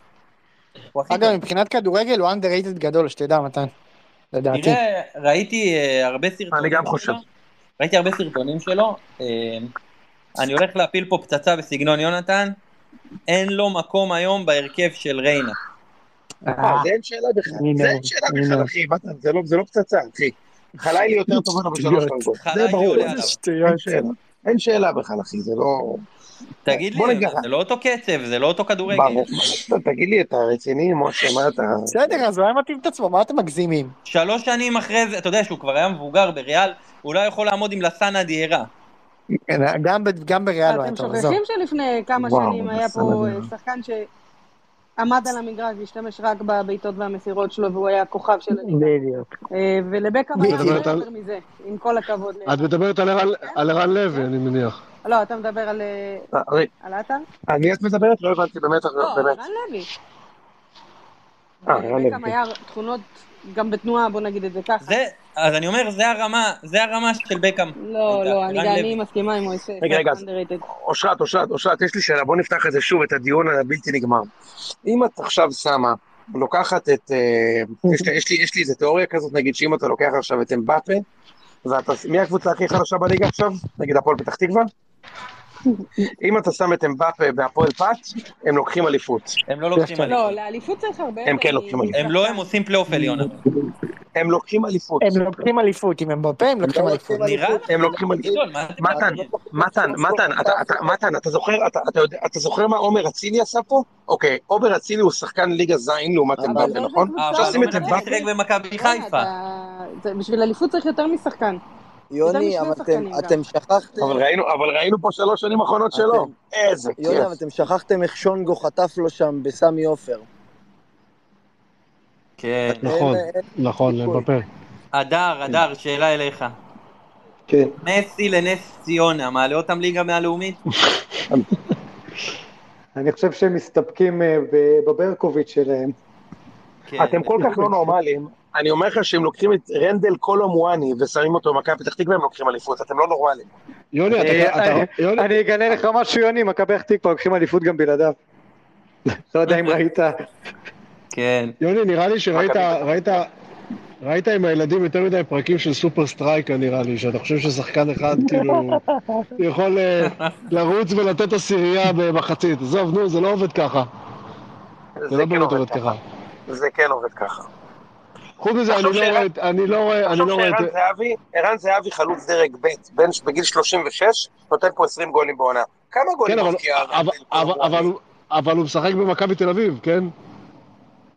הוא הכי אגב, טוב. מבחינת כדורגל הוא underrated גדול, שתדע מתן. לדעתי. תראה, ראיתי אה, הרבה סרטונים אני גם שלו, חושב. ראיתי הרבה סרטונים שלו, אה, אני הולך להפיל פה פצצה בסגנון יונתן, אין לו מקום היום בהרכב של ריינה. אה, זה אין שאלה בכלל, זה אין שאלה בכלל. אחי, זה לא- זה לא פצצה, אחי. חלילי יותר טוב ממנו בשלוש. דרגות, זה ברור, אין. שאלה. אין שאלה בכלל, אחי, זה לא... תגיד לי. זה לא אותו קצב, זה לא אותו כדורגל. תגיד לי, אתה רציני, משה, מה אתה... בסדר, אז הוא היה מתאים את עצמו, מה אתם מגזימים? שלוש שנים אחרי זה, אתה יודע שהוא כבר היה מבוגר בריאל, הוא לא יכול לעמוד עם לסאנה דיירה. כן, גם גם בריאל הוא היה אתם טוב, עזוב. שוכחים שלפני כמה וואו, שנים היה. פה אה, שחקן שעמד על המגרש והשתמש רק בבעיטות והמסירות שלו והוא היה הכוכב של הליגה. בדיוק. אה, ולבקאם היה על- יותר מזה, עם כל הכבוד. את מדברת על ערן- על ערן לוי, אני מניח. לא, אתה מדבר על אה, הרי, על עטר? מי את מדברת? לא הבנתי, באמת, לא, באמת. רן לוי. אה, רן לוי. לבקאם היה תכונות גם בתנועה, בוא נגיד את זה ככה. זה, אז אני אומר, זה הרמה, זה הרמה של בקאם. לא, לא, אני מסכימה עם מויסס. רגע, רגע. אושרת, אושרת, אושרת, יש לי שאלה, בוא נפתח את זה שוב, את הדיון הבלתי נגמר. אם את עכשיו שמה, לוקחת את... אה, [laughs] יש לי- יש לי- יש לי איזה תיאוריה כזאת, נגיד שאם אתה לוקח עכשיו את אמבפה, ואתה... מי הקבוצה הכי חלשה בליגה עכשיו? נגיד הפועל פתח תקווה? אם אתה שם את אמבפה בהפועל פת, הם לוקחים אליפות. הם לא לוקחים לא, אליפות. לאליפות צריך הרבה הם כן לוקחים אליפות. הם לא, הם עושים פלייאוף עליון. הם לוקחים אליפות. הם לוקחים אליפות, אם הם בפה הם לוקחים לא אליפות. נראה. הם לוקחים אליפות. מתן? מתן, מתן, אתה- אתה- מתן, אתה זוכר, אתה- זוכר מה עומר אצילי עשה פה? אוקיי, עומר אצילי הוא שחקן ליגה ז' לעומת אבל אמבפה, נכון? עכשיו שים את אבל אמבפה, כן, בשביל אליפות צריך יותר משחקן. יוני, אבל אתם- שכחתם... אבל ראינו, אבל ראינו פה שלוש שנים אחרונות שלו. אתם- איזה יוני, כיף. אבל אתם שכחתם איך שונגו חטף לו שם בסמי עופר. כן. נכון, נכון. לבפה. הדר, הדר, שאלה אליך. כן. מסי לנס ציונה, מעלה אותם ליגה מהלאומית? [laughs] אני חושב שהם מסתפקים אה, בברקוביץ' שלהם. כן. אתם כל כך לא נורמליים. אני אומר לך שהם לוקחים את רנדל קולומואני ושמים אותו במכבי פתח תקווה, הם לוקחים אליפות. אתם לא נורמליים. יוני, אתה- אה, אני אגלה לך משהו, יוני, מכבי פתח תקווה לוקחים אליפות גם בלעדיו. [laughs] לא יודע אם ראית. כן. יוני, נראה לי שראית, ראית, ראית עם הילדים יותר מדי פרקים של סופר סטרייקר נראה לי, שאתה חושב ששחקן אחד כאילו [laughs] יכול אה, לרוץ ולתת עשירייה במחצית. עזוב, נו, זה לא עובד ככה. זה זה לא כן באמת עובד ככה. זה כן עובד ככה. חוץ מזה, אני לא שערן- רואה, את- אני לא רואה, אני לא רואה את... זהבי, ערן זהבי חלוץ דרג ב', בן בגיל 36, נותן פה 20 גולים בעונה. כמה גולים כן, אבל- מבקיע אבל- רנדל אבל- הוא- משחק במכבי תל אביב, כן?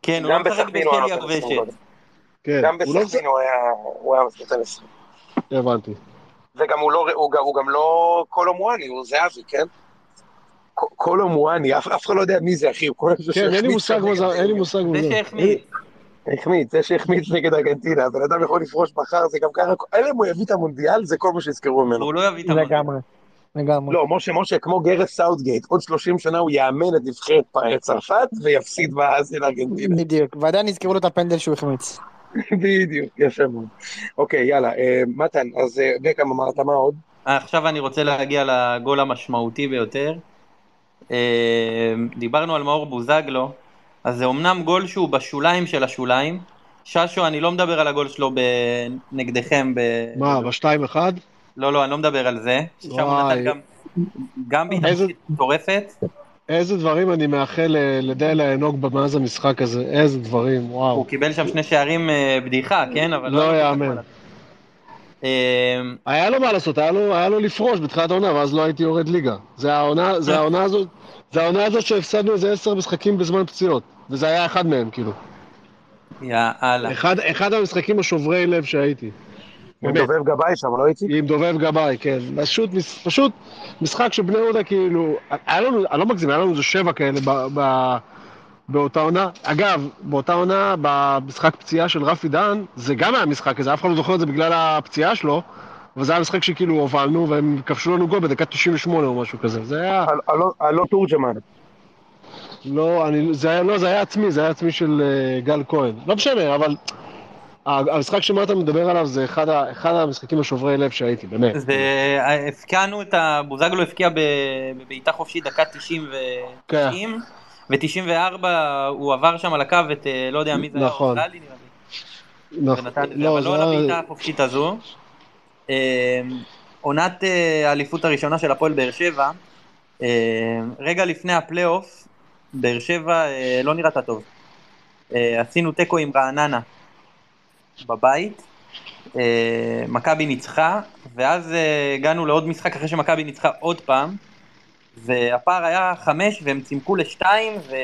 כן, הוא לא משחק בסכנין הוא היה בשליה נותן 20 גבשת. גולים. כן. גם הוא לא בסכנין הוא היה- נותן 20. משחק- הבנתי. וגם הוא לא, הוא גם, לא קולומואני, הוא זהבי, כן? קולומואני, אף, אחד לא יודע מי זה, אחי. כן, אין לי מושג מה זה, אין לי מושג מה זה זה. שהחמיץ. החמיץ, זה שהחמיץ נגד ארגנטינה, הבן אדם יכול לפרוש מחר, זה גם ככה, אלא אם הוא יביא את המונדיאל, זה כל מה שיזכרו ממנו. והוא לא יביא את המונדיאל. לגמרי. לגמרי. לא, משה, משה, כמו גארת' סאותגייט, עוד 30 שנה הוא יאמן את נבחרת צרפת ויפסיד באסיה לארגנטינה. בדיוק. ועדיין יזכרו לו את הפנדל שהוא החמיץ. [laughs] בדיוק, יפה מאוד. אוקיי, יאללה, אה, מתן, אז אה, בקאם אמרת מה עוד? עכשיו אני רוצה להגיע לגול המשמעותי ביותר. אה, דיברנו על מאור בוזגלו, אז זה אמנם גול שהוא בשוליים של השוליים. ששו, אני לא מדבר על הגול שלו נגדכם. ב... מה, בשתיים אחד? לא, לא, אני לא מדבר על זה. ששם הוא. נתן גם, גם בהתעקשות מטורפת. איזה דברים אני מאחל אה, לדלה אנוג מאז המשחק הזה, איזה דברים, וואו. הוא קיבל שם שני שערים אה, בדיחה, כן? אבל לא לו יאמן. אה, היה לו מה לעשות, היה לו, היה לו לפרוש בתחילת העונה, ואז לא הייתי יורד ליגה. זה העונה, זה העונה הזאת, זה העונה הזאת שהפסדנו איזה עשר משחקים בזמן פציעות, וזה היה אחד מהם, כאילו. יאללה. אחד, אחד המשחקים השוברי לב שהייתי. עם באמת. דובב גבאי שם, לא איציק? עם דובב גבאי, כן. פשוט, פשוט משחק שבני יהודה כאילו, היה לנו, אני לא מגזים, היה לנו איזה שבע כאלה ב, ב, באותה עונה. אגב, באותה עונה, במשחק פציעה של רפי דהן, זה גם היה משחק כזה, אף אחד לא זוכר את זה בגלל הפציעה שלו, אבל זה היה משחק שכאילו הובלנו, והם כבשו לנו גול בדקה 98 או משהו כזה. זה היה... הלא- תורג'מן. לא, אני, זה היה, לא, זה היה עצמי, זה היה עצמי של אה, גל כהן. לא משנה, אבל המשחק שמרתה מדבר עליו זה אחד, ה- אחד המשחקים השוברי לב שהייתי, באמת. זה, הפקענו את ה... בוזגלו הפקיע בבעיטה חופשית דקה 90 כן. ו-90, ו-94 הוא עבר שם על הקו את, אה, לא יודע מי זה היה, נכון. לי, נכון. לא, אבל זה לא על היה- הבעיטה החופשית הזו. אה, עונת אה, האליפות הראשונה של הפועל באר שבע, אה, רגע לפני הפלייאוף, באר שבע אה, לא נראתה טוב. אה, עשינו תיקו עם רעננה בבית, אה, מכבי ניצחה, ואז אה, הגענו לעוד משחק אחרי שמכבי ניצחה עוד פעם, והפער היה חמש והם צימקו לשתיים, ו...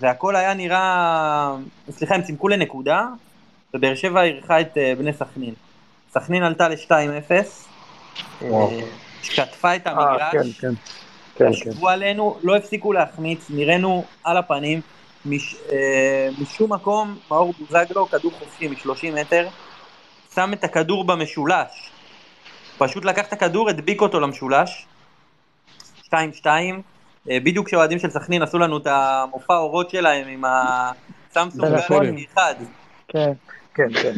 והכל היה נראה, סליחה, הם צימקו לנקודה, ובאר שבע אירחה את אה, בני סכנין. סכנין עלתה ל-2-0, וואו. שטפה את אה, המגרש, כן, כן. כן, כן. ישבו עלינו, לא הפסיקו להחמיץ, נראינו על הפנים. מש, אה, משום מקום, מאור בוזגלו, כדור חופשי מ-30 מטר, שם את הכדור במשולש. פשוט לקח את הכדור, הדביק אותו למשולש. 2-2. אה, בדיוק כשאוהדים של סכנין עשו לנו את המופע אורות שלהם עם הסמסונג. גלקסי 1. כן. כן, כן.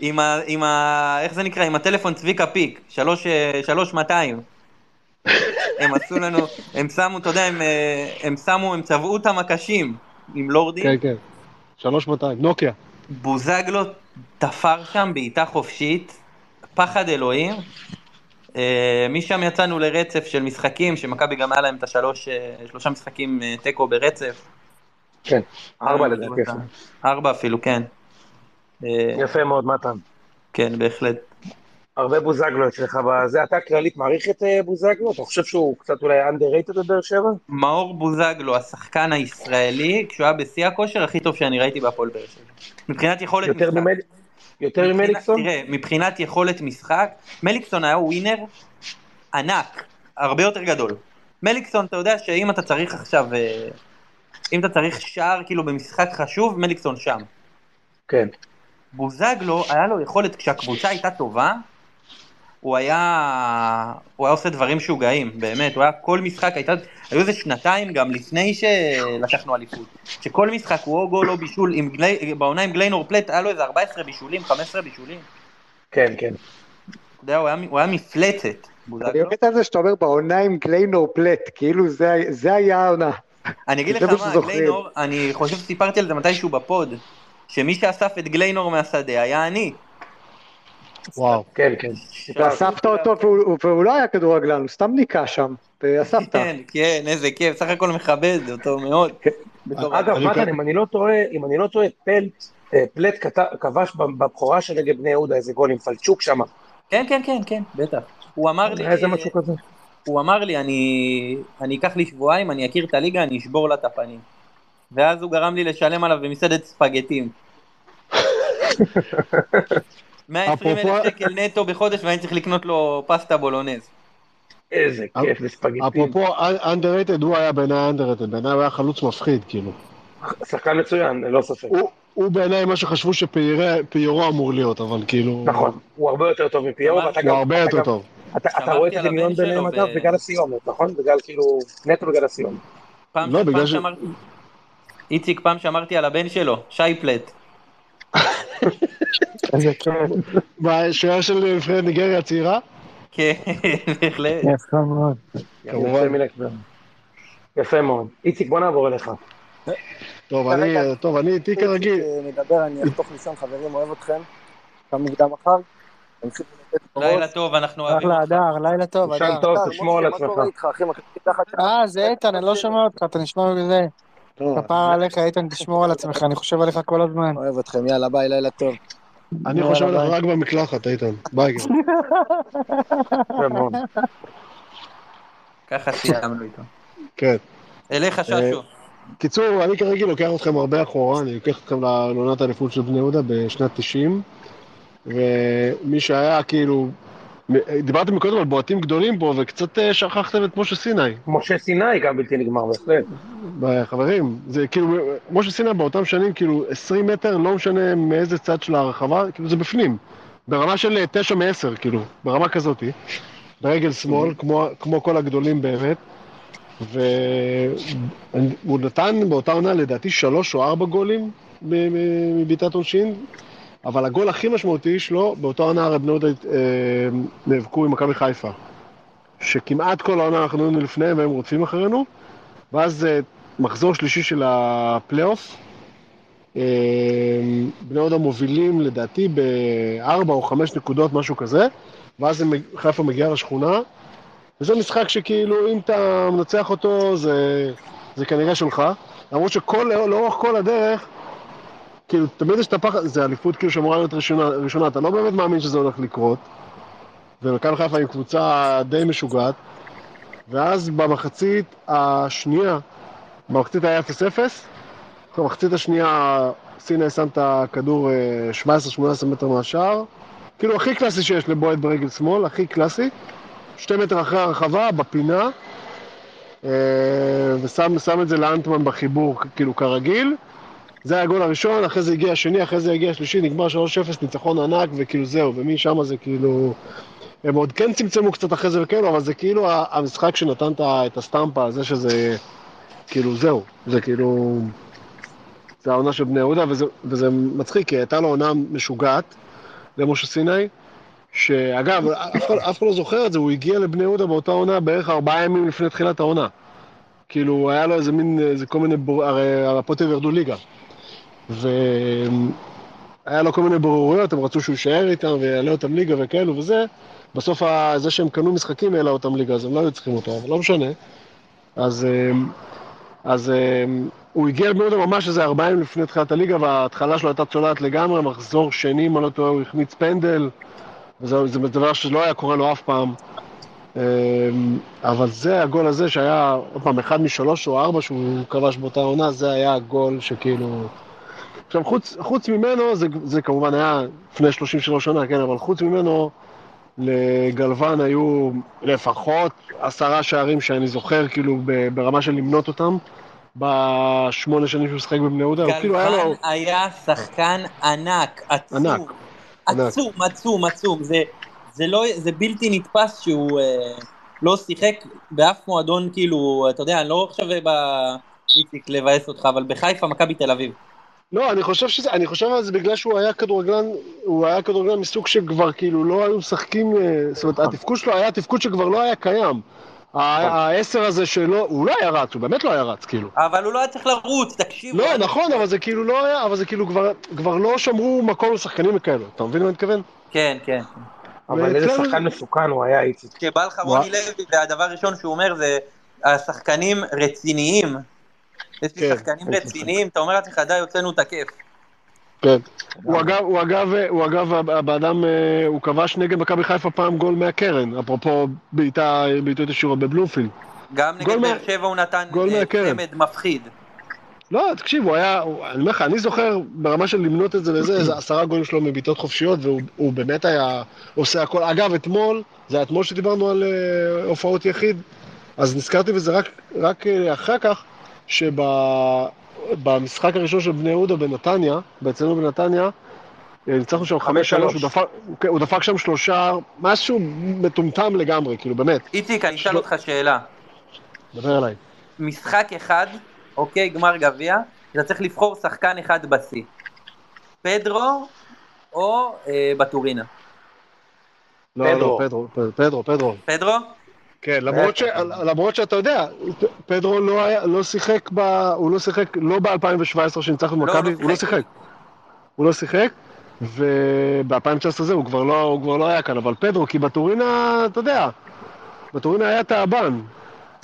עם ה... עם ה... איך זה נקרא? עם הטלפון צביקה פיק, שלוש, אה, שלוש 200. [laughs] הם עשו לנו, הם שמו, אתה יודע, הם, אה, הם שמו, הם צבעו את המקשים עם לורדים. כן, כן. שלוש מאתיים, נוקיה. בוזגלו תפר שם בעיטה חופשית, פחד אלוהים. אה, משם יצאנו לרצף של משחקים, שמכבי גם היה להם את השלוש, שלושה משחקים תיקו ברצף. כן. ארבע לדעתי. ארבע אפילו, כן. אה, יפה מאוד, מתן. כן, בהחלט. הרבה בוזגלו אצלך בזה. אתה כללית מעריך את אה, בוזגלו? אתה חושב שהוא קצת אולי underrated בבאר שבע? מאור בוזגלו, השחקן הישראלי, כשהוא היה בשיא הכושר, הכי טוב שאני ראיתי בהפועל באר שבע. מבחינת יכולת יותר משחק. ממל- יותר ממליקסון? תראה, מבחינת יכולת משחק, מליקסון היה ווינר ענק, הרבה יותר גדול. מליקסון, אתה יודע שאם אתה צריך עכשיו, אה, אם אתה צריך שער כאילו במשחק חשוב, מליקסון שם. כן. בוזגלו, היה לו יכולת, כשהקבוצה הייתה טובה, הוא היה, הוא היה עושה דברים משוגעים, באמת, הוא היה כל משחק, הייתה, היו איזה שנתיים גם לפני שלקחנו אליפות, שכל משחק הוא או גול או בישול, עם גלי, בעונה עם גליינור פלט, היה לו איזה 14 בישולים, 15 בישולים, כן, כן. אתה יודע, הוא היה, הוא היה מפלצת, אני. אוהב את זה שאתה אומר בעונה עם גליינור פלט, כאילו זה זה היה העונה. אני אגיד לך מה. גליינור, אני חושב שסיפרתי על זה מתישהו בפוד, שמי שאסף את גליינור מהשדה היה אני. וואו. כן, כן. ואספת אותו והוא- לא היה כדורגלן, הוא סתם ניקה שם, ואספת. כן, כן, איזה כיף, סך הכל מכבד אותו מאוד. בתור אגב, אני מתן, אם אני לא טועה, אם אני לא טועה, פלט, אה, פלט כבש בבכורה של נגד בני יהודה איזה גול עם פלצ'וק שם. כן, כן, כן, כן, בטח. הוא אמר לי, איזה משהו כזה. הוא אמר לי, אני אקח לי שבועיים, אני אכיר את הליגה, אני אשבור לה את הפנים. ואז הוא גרם לי לשלם עליו במסעדת ספגטים. 120 אלף שקל נטו בחודש ואני צריך לקנות לו פסטה בולונז. איזה כיף, לספגטים. אפרופו underrated, הוא היה בעיניי underrated, בעיניי הוא היה חלוץ מפחיד, כאילו. שחקן מצוין, ללא ספק. הוא- הוא בעיניי מה שחשבו שפיירו אמור להיות, אבל כאילו... נכון, הוא הרבה יותר טוב מפיירו, ואתה הוא גם... הרבה אתה יותר טוב. אתה רואה את הדמיון ביניהם, אגב, בגלל הסיומת, נכון? בגלל כאילו... נטו בגלל הסיומת. פעם, לא, פעם בגלל ש- שאמרתי, איציק, פעם שאמרתי על הבן שלו, שייפלט. איזה כיף. בשוער של נבחרת ניגריה הצעירה? כן, [laughs] בהחלט. יפה מאוד. כמובן. יפה. איציק, בוא נעבור אליך. טוב, אני, טוב, אני איתי כרגיל. מדבר, אני אחתוך לישון, חברים, אוהב אתכם. קם מוקדם מחר. לילה טוב, אנחנו אוהבים אחלה אותך. הדר, לילה טוב, הדר. טוב, תשמור על מה עצמך. אה, זה איתן, אני לא שומע אותך, אתה נשמע בזה. כפרה עליך, איתן, תשמור על עצמך, אני חושב עליך כל הזמן. אוהב אתכם, יאללה, ביי, לילה טוב. אני חושב עליך רק במקלחת, איתן. ביי. גם. ככה סיימנו איתו. כן. אליך ששו. קיצור, אני כרגיל לוקח אתכם הרבה אחורה, אני לוקח אתכם לעונת האליפות של בני יהודה בשנת 90, ומי שהיה כאילו, דיברתם מקודם על בועטים גדולים פה, וקצת אה, שכחתם את משה סיני. משה סיני גם בלתי נגמר, בהחלט. חברים, זה כאילו, משה סיני באותם שנים, כאילו 20 מטר, לא משנה מאיזה צד של הרחבה, כאילו זה בפנים. ברמה של 9 מ-10, כאילו, ברמה כזאתי. ברגל שמאל, כמו, כמו כל הגדולים באמת. והוא נתן באותה עונה לדעתי שלוש או ארבע גולים מ- מ- מבעיטת עונשין, אבל הגול הכי משמעותי שלו, באותה עונה הרי בני יהודה אה, נאבקו עם מכבי חיפה. שכמעט כל העונה אנחנו היינו לפניהם והם רודפים אחרינו, ואז מחזור שלישי של הפלייאוף, אה, בני יהודה מובילים לדעתי בארבע או חמש נקודות, משהו כזה, ואז חיפה מגיעה לשכונה, וזה משחק שכאילו אם אתה מנצח אותו זה, זה כנראה שלך, למרות שכל, לאורך כל הדרך, כאילו תמיד יש את הפחד, זה אליפות כאילו שאמורה להיות ראשונה, ראשונה, אתה לא באמת מאמין שזה הולך לקרות, ומכבי חיפה עם קבוצה די משוגעת, ואז במחצית השנייה, במחצית היה 0-0, במחצית השנייה סיני שם את הכדור אה, 17-18 מטר מהשער, כאילו הכי קלאסי שיש לבועט ברגל שמאל, הכי קלאסי, שתי מטר אחרי הרחבה, בפינה, אה, ושם שם את זה לאנטמן בחיבור, כאילו כרגיל. זה היה הגול הראשון, אחרי זה הגיע השני, אחרי זה הגיע השלישי, נגמר 3-0, ניצחון ענק, וכאילו זהו, ומשם זה כאילו... הם עוד כן צמצמו קצת אחרי זה וכאילו, אבל זה כאילו המשחק שנתן את הסטמפה הזה שזה... כאילו זהו, זה כאילו... זה העונה של בני יהודה, וזה, וזה מצחיק, כי הייתה לו עונה משוגעת למשה סיני, שאגב, אף אחד לא זוכר את זה, הוא הגיע לבני יהודה באותה עונה בערך ארבעה ימים לפני תחילת העונה. כאילו, היה לו איזה מין, איזה כל מיני, בור... הרי הפוטר ירדו ליגה. והיה לו כל מיני בוררויות, הם רצו שהוא יישאר איתם ויעלה אותם ליגה וכאלו וזה. בסוף ה- זה שהם קנו משחקים העלה אותם ליגה, אז הם לא היו צריכים אותו, אבל לא משנה. אז, אמ, אז אמ, הוא הגיע יהודה ממש איזה ארבעה ימים לפני תחילת הליגה, וההתחלה שלו הייתה צולעת לגמרי, מחזור שני, אם אני לא טועה, הוא החמיץ פנדל, וזה זה דבר שלא היה קורה לו אף פעם. אמ, אבל זה הגול הזה שהיה, עוד פעם, אחד משלוש או ארבע שהוא כבש באותה עונה, זה היה הגול שכאילו... עכשיו, חוץ, חוץ ממנו, זה, זה כמובן היה לפני 33 שנה, כן, אבל חוץ ממנו, לגלוון היו לפחות עשרה שערים שאני זוכר, כאילו, ברמה של למנות אותם, בשמונה שנים שהוא משחק בבני יהודה, הוא כאילו היה לו... גלוון היה שחקן ענק, עצום. ענק, ענק. עצום, עצום, עצום. זה, זה, לא, זה בלתי נתפס שהוא אה, לא שיחק באף מועדון, כאילו, אתה יודע, אני לא עכשיו. איציק לבאס אותך, אבל בחיפה, מכבי תל אביב. לא, אני חושב שזה, אני חושב על זה בגלל שהוא היה כדורגלן, הוא היה כדורגלן מסוג שכבר כאילו לא היו משחקים, אה, זאת אומרת, התפקוד שלו היה תפקוד שכבר לא היה קיים. העשר הזה שלו, הוא לא היה רץ, הוא באמת לא היה רץ, כאילו. אבל הוא לא היה צריך לרוץ, תקשיב. לא, נכון, אבל זה כאילו לא היה, אבל זה כאילו כבר, לא שמרו מקום לשחקנים כאלו, אתה מבין מה אני מתכוון? כן, כן. אבל איזה שחקן מסוכן הוא היה, איציק. כשבא לך רוני לוי, והדבר הראשון שהוא אומר זה, השחקנים רציניים. יש לי כן. שחקנים רציניים, אתה אומר לעצמך, די, הוצאנו תקף. כן. הוא אגב, הוא אגב, הוא אגב, הבאדם, אה, הוא כבש נגד מכבי חיפה פעם גול מהקרן, אפרופו בעיטה, בעיטות ישירות בבלומפילד. גם נגד באר שבע הוא נתן גול אה. צמד מפחיד. לא, תקשיב, הוא היה, אני אומר לך, אני זוכר ברמה של למנות את זה לזה, איזה [clears throat] עשרה גולים שלו מבעיטות חופשיות, והוא הוא באמת היה עושה הכל. אגב, אתמול, זה היה אתמול שדיברנו על אה, הופעות יחיד, אז נזכרתי בזה רק, רק אחר כך, שבמשחק הראשון של בני יהודה בנתניה, אצלנו בנתניה, אה, ניצחנו שם חמש שלוש, הוא דפק- כן, הוא דפק שם שלושה, משהו מטומטם לגמרי, כאילו, באמת. איציק, אני אשאל אותך שאלה. דבר אליי. משחק אחד, אוקיי, גמר גביע, אתה צריך לבחור שחקן אחד בשיא. פדרו או אה, בטורינה? לא, פדרו. לא, פדרו, פדרו, פדרו. פדרו? כן, למרות, ש, למרות שאתה יודע, פדרו לא, היה, לא שיחק, ב, הוא לא שיחק לא ב-2017 שניצחנו לא, במכבי, לא הוא לא שיחק. שיחק. הוא לא שיחק, וב-2019 זה, הוא כבר, לא, הוא כבר לא היה כאן, אבל פדרו, כי בטורינה, אתה יודע, בטורינה היה תאבן.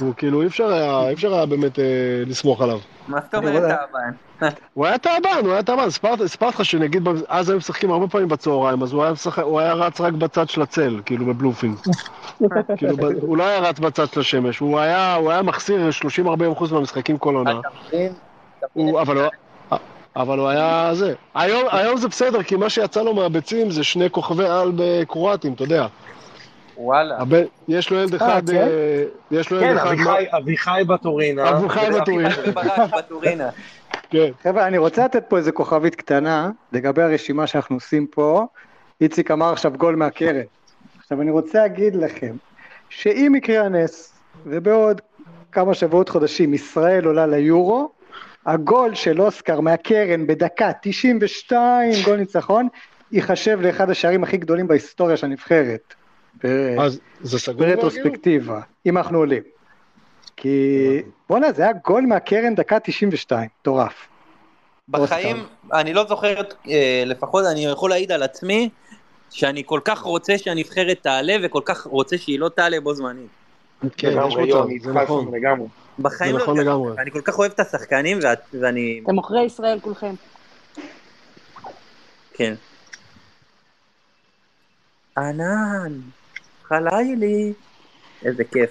הוא כאילו, אי אפשר היה, אי אפשר היה באמת אה, לסמוך עליו. מה זאת אומרת תאבן? [laughs] הוא היה תאבן, הוא היה תאבן, סיפרתי לך שנגיד, ב- אז היו משחקים הרבה פעמים בצהריים, אז הוא היה, משחק, הוא היה רץ רק בצד של הצל, כאילו בבלומפילד. [laughs] כאילו, הוא לא היה רץ בצד של השמש, הוא היה, הוא היה מחסיר 30-40% מהמשחקים כל עונה. אבל, הוא, היה זה. היום, היום זה בסדר, כי מה שיצא לו מהביצים זה שני כוכבי על בקרואטים, אתה יודע. וואלה. הבן, יש לו ילד אחד, כן? אה, יש לו ילד כן, אחד, אביחי- אביחי בטורינה. אביחי בטורינה. ברק בטורינה. כן, חבר'ה, אני רוצה לתת פה איזה כוכבית קטנה לגבי הרשימה שאנחנו עושים פה. איציק אמר עכשיו גול מהקרן. עכשיו אני רוצה להגיד לכם, שאם יקרה הנס, ובעוד כמה שבועות חודשים ישראל עולה ליורו, הגול של אוסקר מהקרן בדקה 92 גול ניצחון, ייחשב לאחד השערים הכי גדולים בהיסטוריה של הנבחרת. ב- אז זה סגור? ברטרוספקטיבה, אם אנחנו עולים. כי בואנה זה היה גול מהקרן דקה 92, מטורף. בחיים, אני לא זוכר, אה, לפחות אני יכול להעיד על עצמי, שאני כל כך רוצה שהנבחרת תעלה וכל כך רוצה שהיא לא תעלה בו זמנית. כן, יש מצב, זה נכון. בחיים לא נכון לגמרי. אני כל כך אוהב את השחקנים ואני... אתם עוכרי ישראל כולכם. כן. ענן, חלילי. איזה כיף.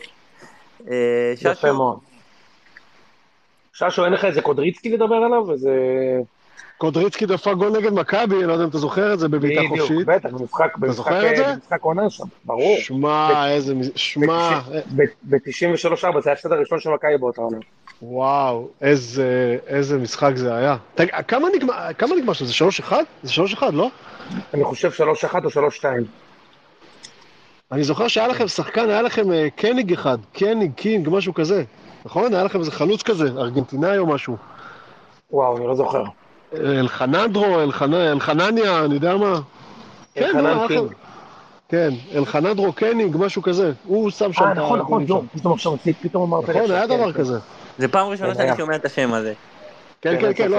אה, יפה מאוד. ששו, אין לך איזה קודריצקי לדבר עליו? איזה... קודריצקי דפק גול נגד מכבי, לא יודע אם אתה זוכר את זה בבעיטה בדיוק, חופשית. בטח, במשחק, במשחק, זוכר את זה? במשחק עונה שם, ברור. שמע, איזה, שמע, ב-93-4 זה היה ההפסד הראשון של מכבי באותה עונה. וואו, איזה, איזה משחק זה היה. תג, כמה נגמר, כמה נגמר שם? זה 3-1? זה 3-1, לא? אני חושב 3-1 או 3-2. אני זוכר שהיה לכם שחקן, היה לכם אה, קניג אחד, קניג, קינג, משהו כזה. נכון? היה לכם איזה חלוץ כזה, ארגנטינאי או משהו. וואו, אני לא זוכר. אלחנדרו, אלחנ- אלחנניה, אני יודע מה. כן, אלחנן קינג. כן, אלחנדרו קניג, משהו כזה. הוא שם שם אה, נכון, נכון, לא. פתאום עכשיו מצליק, פתאום אמרת נכון, היה כן, דבר כן. כזה. זה פעם ראשונה כן, שאני. שומע את השם הזה. כן, כן, כן, כן, לא.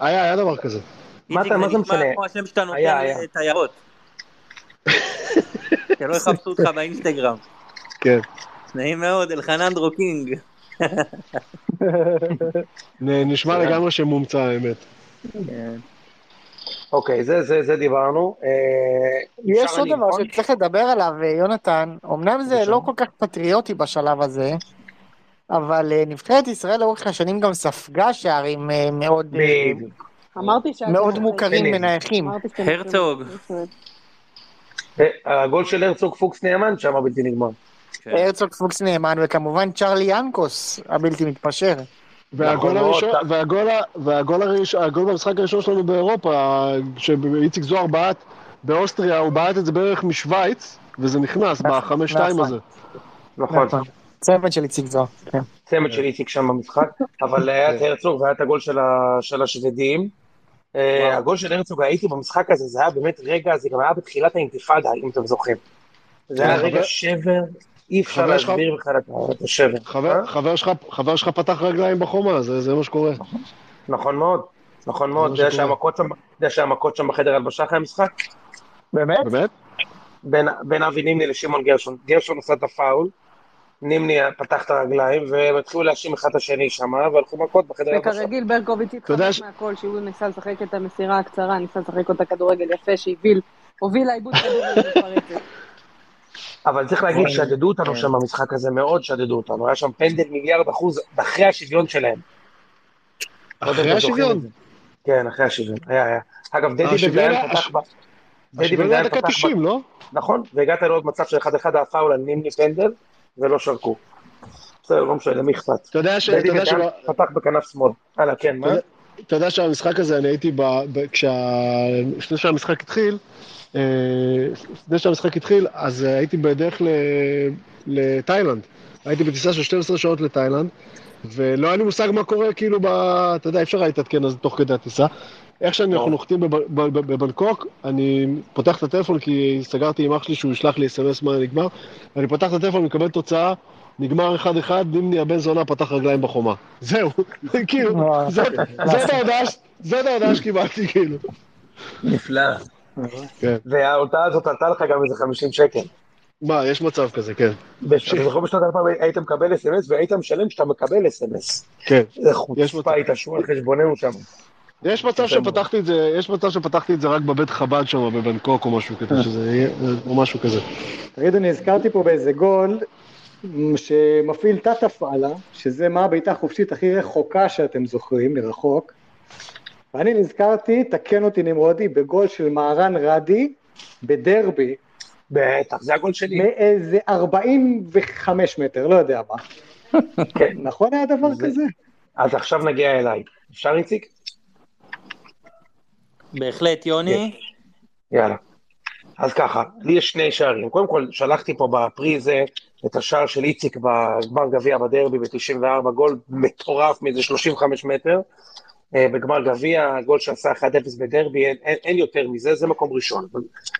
היה- דבר כזה. מה איציק, אתה- מה זה זה נשמע משנה? כמו השם שאתה נותן. לתיירות. [laughs] שלא יחפשו אותך באינסטגרם. כן. נעים מאוד, אלחננדרו קינג. [laughs] נ- נשמע כן. לגמרי שמומצא האמת. כן. אוקיי, זה, זה, זה דיברנו. אה, יש עוד דבר? שצריך לדבר עליו, אה, יונתן, אמנם זה. לא כל כך פטריוטי בשלב הזה, אבל אה, נבחרת ישראל לאורך השנים גם ספגה שערים מאוד מאוד מוכרים. ונייחים. הרצוג. הגול של הרצוג פוקס נאמן שם בלתי נגמר. כן. הרצוג פוקס נאמן, וכמובן צ'רלי ינקוס הבלתי מתפשר. והגול נכון הראשון, מאוד. והגול, הראשון, הגול במשחק הראשון שלנו באירופה, שאיציק זוהר בעט באוסטריה, הוא בעט את זה בערך משוויץ, וזה נכנס בחמש-שתיים נכון. הזה. נכון. נכון. צוות של איציק זוהר. כן. צמד של איציק שם במשחק, אבל היה את הרצוג והיה את הגול של השודדים. הגול של הרצוג, הייתי במשחק הזה, זה היה באמת רגע, זה גם היה בתחילת האינתיפאדה, אם אתם זוכרים. זה היה כן, רגע חבר- שבר, אי אפשר להסביר בכלל את השבר. חבר, אה? חבר, שלך, פתח רגליים בחומה, זה, מה שקורה. נכון מאוד, נכון מאוד, אתה יודע. שהמכות שם, בחדר הלבשה אחרי המשחק? באמת? באמת? בין אבי נימני לשמעון גרשון. גרשון עשה את הפאול, נימני פתח את הרגליים, והם התחילו להאשים אחד את השני שם, והלכו מכות בחדר הלבשה. וכרגיל ברקוביץ' ש- מהכל, שהוא ניסה לשחק את המסירה הקצרה, ניסה לשחק אותה כדורגל יפה, שהוביל, הוביל לעיבוד כדורגל מתפרצת. [laughs] אבל צריך להגיד, שדדו אותנו שם במשחק הזה, מאוד שדדו אותנו. היה שם פנדל מיליארד אחוז אחרי השוויון שלהם. לא אחרי השוויון? כן, אחרי השוויון, היה, היה. אגב, דדי דיין פתח ב... דדי דקה פתח ב... 90, לא? נכון, והגעת לעוד מצב של אחד אחד הפאול על נימני פנדל, ולא שרקו. בסדר, לא משנה, למי אכפת. אתה יודע ש... פתח בכנף שמאל. הלאה, כן, מה? אתה יודע- שהמשחק הזה, אני הייתי ב... לפני שהמשחק התחיל, אה, לפני שהמשחק התחיל, אז הייתי בדרך. לתאילנד. הייתי בטיסה של 12 שעות לתאילנד, ולא היה לי מושג מה קורה, כאילו, ב... אתה יודע, אי אפשר להתעדכן אז תוך כדי הטיסה. איך שאנחנו לא. נוחתים בב- בב- בבנקוק, אני פותח את הטלפון כי סגרתי עם אח שלי שהוא ישלח לי אס.אם.אס מה נגמר, אני פותח את הטלפון, מקבל תוצאה, נגמר 1-1, נימני הבן זונה פתח רגליים בחומה. [laughs] זהו, [laughs] כאילו. זאת ההודעה ש- זאת ההודעה שקיבלתי, כאילו. נפלא. כן. וההודעה הזאת עלתה לך גם איזה 50 שקל. מה, יש מצב כזה, כן. בש- אתה זוכר בשנת 2000 היית מקבל אס.אם.אס והיית משלם כשאתה מקבל אס.אם.אס. כן. יש מצב. חוצפה התעשרו על חשבוננו שם. יש מצב. שפתחתי את זה, יש מצב שפתחתי את זה רק בבית חב"ד שם בבנקוק או משהו כזה, שזה יהיה, או משהו כזה. תגידו, נזכרתי פה באיזה גול שמפעיל תת הפעלה, שזה מה הבעיטה החופשית הכי רחוקה שאתם זוכרים, מרחוק. ואני נזכרתי, תקן אותי נמרודי, בגול של מהרן רדי בדרבי, בטח, זה הגול שלי. מאיזה 45 מטר, לא יודע מה. [laughs] כן. נכון היה דבר זה- כזה? אז עכשיו נגיע אליי. אפשר איציק? בהחלט, יוני. יאללה. אז ככה, לי יש שני שערים. קודם כל, שלחתי פה בפרי זה את השער של איציק בגמר גביע בדרבי ב-94, גול מטורף מאיזה 35 מטר. אה, בגמר גביע, גול שעשה 1-0 בדרבי, אין, אין, אין יותר מזה, זה מקום ראשון.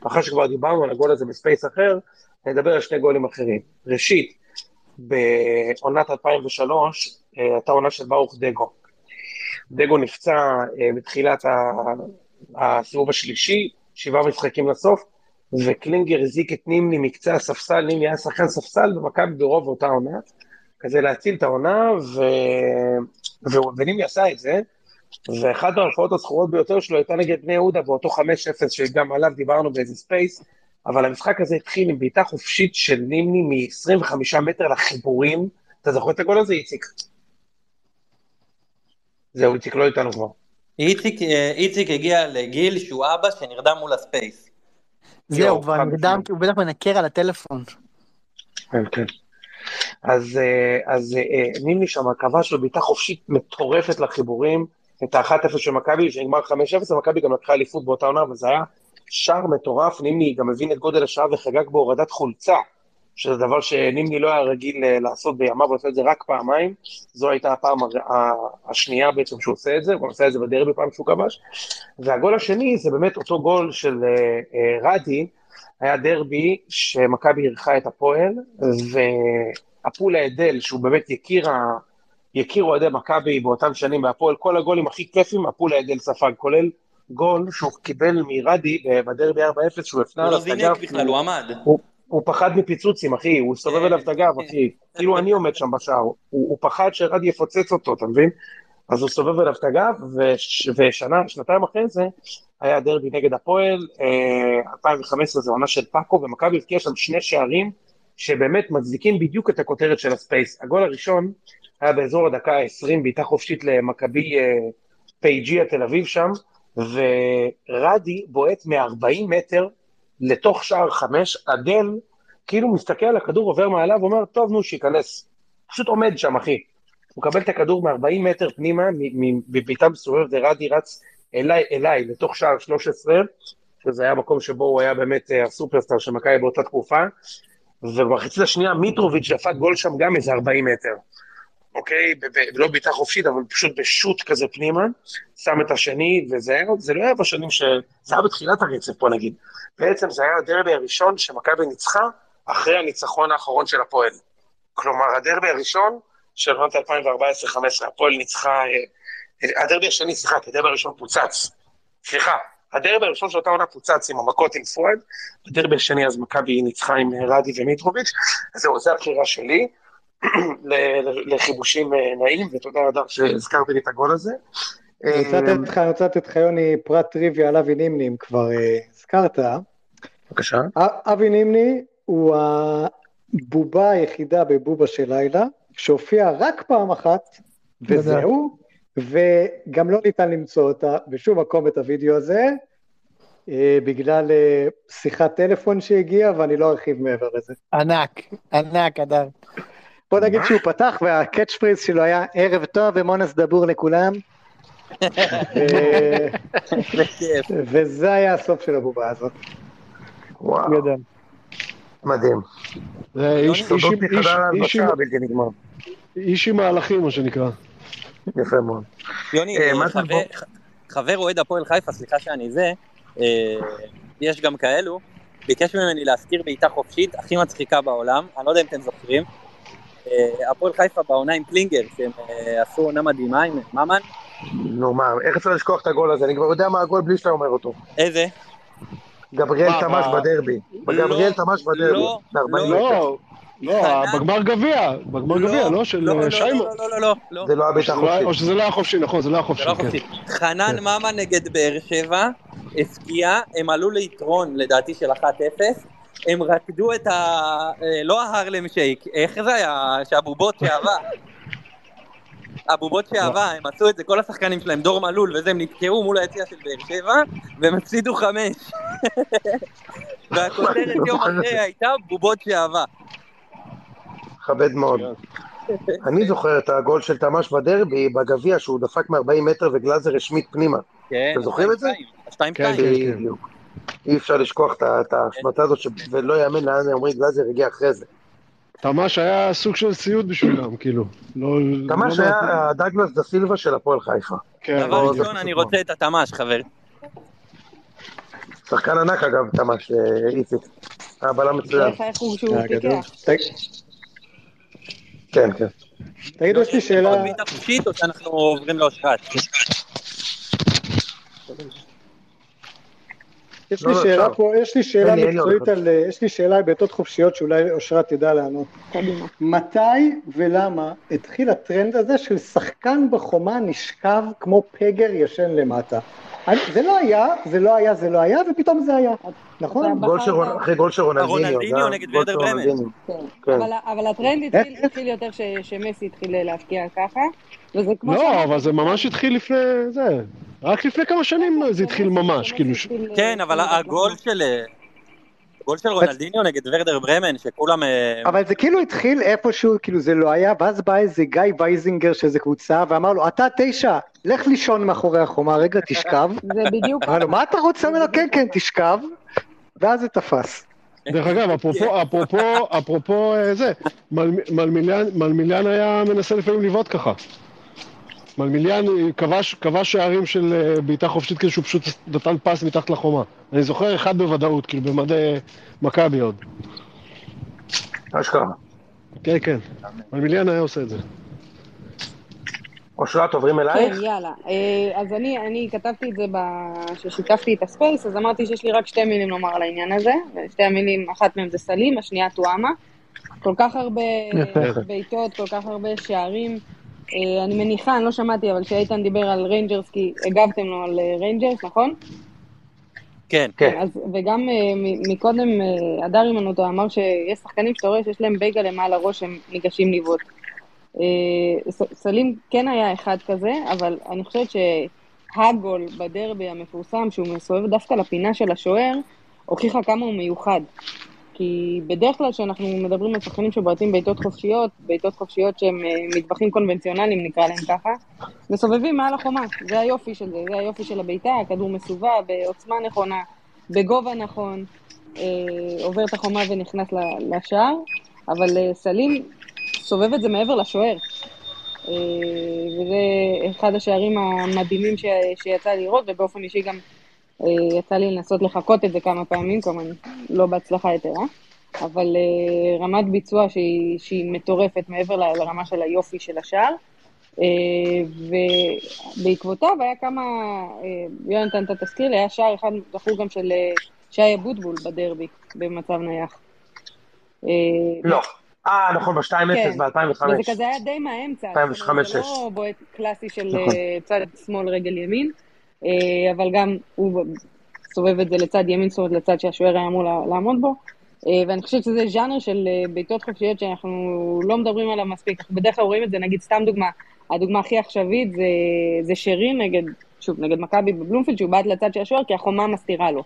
אחרי שכבר דיברנו על הגול הזה ב space אחר, נדבר על שני גולים אחרים. ראשית, בעונת 2003, אה, הייתה עונה של ברוך דגו. דגו נפצע אה, בתחילת ה- הסיבוב השלישי, שבעה משחקים לסוף, וקלינגר הזניק את נימני מקצה הספסל, נימני היה שחקן ספסל במכבי ברוב אותה עונה, כזה להציל את העונה, ו... ו... ונימני עשה את זה, ואחת ההופעות הזכורות ביותר שלו הייתה נגד בני יהודה באותו 5-0 שגם עליו דיברנו באיזה space, אבל המשחק הזה התחיל עם בעיטה חופשית של נימני מ-25 מטר לחיבורים. אתה זוכר את הגול הזה, איציק? זהו, איציק לא איתנו כבר. איציק, אה, איציק הגיע לגיל שהוא אבא שנרדם מול הספייס. זהו, כבר נרדם. כי הוא בטח מנקר על הטלפון. כן, כן. אז, אה, אז אה, נימני שם כבש לו בעיטה חופשית מטורפת לחיבורים, את ה-1-0 של מכבי, שנגמר 5-0, ומכבי גם לקחה אליפות באותה עונה, וזה היה שער מטורף, נימני גם הבין את גודל השעה וחגג בהורדת חולצה, שזה דבר שנימני לא היה רגיל אה, לעשות בימיו, הוא עושה את זה רק פעמיים, זו הייתה הפעם השנייה בעצם שהוא עושה את זה, הוא עושה את זה בדרבי פעם שהוא כבש, והגול השני זה באמת אותו גול של אה, אה, רדי, היה דרבי שמכבי אירחה את הפועל, והפועל האדל, שהוא באמת יקיר, ה... יקיר אוהדי מכבי באותם שנים בהפועל, כל הגולים הכי כיפים, הפועל האדל ספג, כולל גול שהוא קיבל מרדי בדרבי 4-0, שהוא הפנה הוא עליו לא את הגב. זינק בכלל, הוא עמד. הוא, הוא פחד מפיצוצים, אחי, הוא הסתובב אליו את הגב, אחי. [laughs] כאילו אני עומד שם בשער, הוא, הוא פחד שרדי יפוצץ אותו, אתה מבין? אז הוא סובב אליו את הגב, וש, ושנה, שנתיים אחרי זה, היה דרבי נגד הפועל, אה, 2015 זו עונה של פאקו, ומכבי הבקיעה שם שני שערים, שבאמת מצדיקים בדיוק את הכותרת של הספייס. הגול הראשון היה באזור הדקה ה-20, בעיטה חופשית למכבי אה, פייג'יה תל אביב שם, ורדי בועט מ-40 מטר לתוך שער חמש, אדל כאילו מסתכל על הכדור עובר מעליו, אומר, טוב, נו, שייכנס. פשוט עומד שם, אחי. הוא מקבל את הכדור מ-40 מטר פנימה, מ- מ- בבעיטה מסובבת, ורדי רץ אליי, אליי, לתוך שער 13, שזה היה מקום שבו הוא היה באמת אה, הסופרסטאר של מכבי באותה תקופה, ובמחצית השנייה מיטרוביץ' דפק גול שם גם איזה 40 מטר. אוקיי? ב- ב- לא בעיטה חופשית, אבל פשוט בשוט כזה פנימה, שם את השני, וזה זה לא היה בשנים ש... זה היה בתחילת הרצף, בוא נגיד. בעצם זה היה הדרבי הראשון שמכבי ניצחה אחרי הניצחון האחרון של הפועל. כלומר, הדרבי הראשון של עונת 2014-2015, הפועל ניצחה, אה, הדרבי השני, סליחה, כי הדרבי הראשון פוצץ. סליחה, הדרבי הראשון של אותה עונה פוצץ עם המכות עם פואד, בדרבי השני אז מכבי ניצחה עם אה, רדי ומיטרוביץ', אז זהו, זו הבחירה שלי. לחיבושים אה, נעים, ותודה אדר שהזכרת לי את הגול הזה. אני רוצה לתת לך, אני רוצה לתת לך, יוני, פרט טריוויה על אבי נימני, אם כבר אה, הזכרת. בבקשה. אבי נימני הוא הבובה היחידה בבובה של לילה, שהופיע רק פעם אחת, וזהו, וגם לא ניתן למצוא אותה בשום מקום את הוידאו הזה, אה, בגלל שיחת טלפון שהגיעה, ואני לא ארחיב מעבר לזה. ענק, ענק, אדר. בוא נגיד שהוא פתח והקאץ' פריז שלו היה ערב טוב ומונס דבור לכולם. [laughs] וזה היה הסוף של הבובה הזאת. וואו. מדהים. זה איש- איש עם- מהלכים, מה שנקרא. יפה מאוד. יוני, אה, אה, חבר אוהד הפועל חיפה, סליחה שאני זה, אה, יש גם כאלו, ביקש ממני להזכיר בעיטה חופשית הכי מצחיקה בעולם, אני לא יודע אם אתם זוכרים. אה, הפועל חיפה בעונה עם קלינגר, שהם אה, עשו עונה מדהימה עם ממן. נו מה, איך אפשר לשכוח את הגול הזה? אני כבר יודע מה הגול בלי שאתה אומר אותו. איזה? גבריאל תמש? בדרבי. גבריאל תמש בדרבי. לא, ב-40 לא. לא, לא? בגמר גביע, בגמר גביע, לא? של לא, לא, אה, לא, שיימון. לא, לא, לא, לא, זה לא היה לא היה- או. שזה לא היה חופשי, נכון, זה לא היה חופשי, לא כן. חופשי. חנן ממן נגד באר שבע, הפקיע, הם עלו ליתרון לדעתי של 1-0, הם רקדו את ה... אה, לא ההרלם שייק, איך זה היה? שהבובות שעבה. הבובות שעבה, הם עשו את זה, כל השחקנים שלהם, דור מלול וזה, הם נתקעו מול היציאה של באר שבע, והם הפסידו חמש. [laughs] והכותרת יום אחרי הייתה בובות שעבה. מכבד מאוד. [laughs] אני זוכר את הגול של תמש בדרבי, בגביע, שהוא דפק מ-40 מטר וגלאזר השמיט פנימה. כן, אתם זוכרים את זה? שתיים, כן, שתיים. כן. בדיוק. אי אפשר לשכוח את ההשמטה הזאת, ולא יאמן לאן עמרי גלאזר הגיע אחרי זה. תמ"ש היה סוג של סיוט בשבילם, כאילו. לא... תמ"ש לא היה הדגלס דה סילבה של הפועל חיפה. כן, דבר. ראשון, אני רוצה את התמ"ש, חברים. שחקן ענק אגב, תמ"ש, אה, איציק. היה בלם מצוין. כן, כן. תגידו, יש לי שאלה, עוד בעיטה חופשית או שאנחנו עוברים לאושרת? יש לא, לי לא, שאלה. פה, יש לי שאלה מקצועית על, אה, יש לי שאלה על בעיטות חופשיות שאולי אושרת תדע לענות. מתי ולמה התחיל הטרנד הזה של שחקן בחומה נשכב כמו פגר ישן למטה? זה לא היה, זה לא היה, זה לא היה, ופתאום זה היה, נכון? רונ- אחרי גול של רונלדיניו. רונלדיניו נגד של ברמן. כן. כן. אבל, הטרנד התחיל, יותר ש, שמסי התחיל להפקיע ככה, וזה כמו לא, אבל זה ממש התחיל לפני זה. רק לפני כמה שנים זה התחיל ממש, כאילו. כן, אבל הגול של... הגול של רונלדיניו נגד ורדר ברמן, שכולם... אה, אבל זה כאילו התחיל איפשהו, כאילו זה לא היה, ואז בא איזה גיא וייזינגר של איזה קבוצה, ואמר לו, אתה תשע, לך לישון מאחורי החומה, רגע, תשכב. [laughs] זה בדיוק, אמר לו, מה אתה רוצה ממנו? כן, כן, תשכב. ואז זה תפס. דרך אגב, אפרופו, [laughs] אפרופו, אפרופו אה, זה, מל- מלמיליאן מלמיליאן היה מנסה לפעמים לבעוט ככה. מלמיליאן אה, כבש, כבש שערים של אה, בעיטה חופשית כאילו שהוא פשוט נתן פס מתחת לחומה. אני זוכר אחד בוודאות, כאילו במדי מכבי עוד. אשכרה. כן, כן. מלמיליאן היה עושה את זה. אושרת, עוברים כן, אלייך? יאללה. אה, אז אני, אני כתבתי את זה כששיתפתי את ה space, אז אמרתי שיש לי רק שתי מילים לומר על העניין הזה, ושתי המילים, אחת מהן זה סלים, השנייה טועמה. כל כך הרבה. בעיטות, כל כך הרבה שערים. אה, אני מניחה, אני לא שמעתי, אבל שאיתן דיבר על ריינג'רס, כי הגבתם לו על אה, ריינג'רס, נכון? כן. כן. אז, וגם אה, מ- מקודם הדר אימנוטו אמר שיש שחקנים שאתה רואה שיש להם בייגה למעל הראש שהם ניגשים לבעוט. סלים כן היה אחד כזה, אבל אני חושבת שהגול בדרבי המפורסם, שהוא מסובב דווקא לפינה של השוער, הוכיחה כמה הוא מיוחד. כי בדרך כלל כשאנחנו מדברים על שחקנים שבועטים בעיטות חופשיות, בעיטות חופשיות שהם אה, מטבחים קונבנציונליים נקרא להם ככה, מסובבים מעל החומה, זה היופי של זה, זה היופי של הבעיטה, הכדור מסובב, בעוצמה נכונה, בגובה נכון, אה, עובר את החומה ונכנס לשער, אבל אה, סלים סובב את זה מעבר לשוער. אה, וזה אחד השערים המדהימים ש, שיצא לראות, ובאופן אישי גם יצא לי לנסות לחקות את זה כמה פעמים, כמובן לא בהצלחה יתרה, אבל אה, רמת ביצוע שהיא, שהיא מטורפת מעבר לרמה של היופי של השער. אה, ובעקבותיו היה כמה, אה, יונתן, אתה תזכיר לי, היה שער אחד זכור גם של אה, שי אבוטבול בדרבי, במצב נייח. אה, לא. אה, נכון, ב-2-0 כן. ב-2005. וזה כזה היה די מהאמצע. 2005, זאת אומרת, זה לא בועט קלאסי של נכון. אה, צד שמאל רגל ימין, אה, אבל גם הוא סובב את זה לצד ימין, זאת אומרת לצד שהשוער היה אמור לעמוד בו. אה, ואני חושבת שזה ז'אנר של אה, בעיטות חופשיות שאנחנו לא מדברים עליו מספיק. אנחנו בדרך כלל רואים את זה, נגיד סתם דוגמה, הדוגמה הכי עכשווית זה, זה שרי נגד, שוב, נגד מכבי בבלומפילד, שהוא בעט לצד של השוער כי החומה מסתירה לו.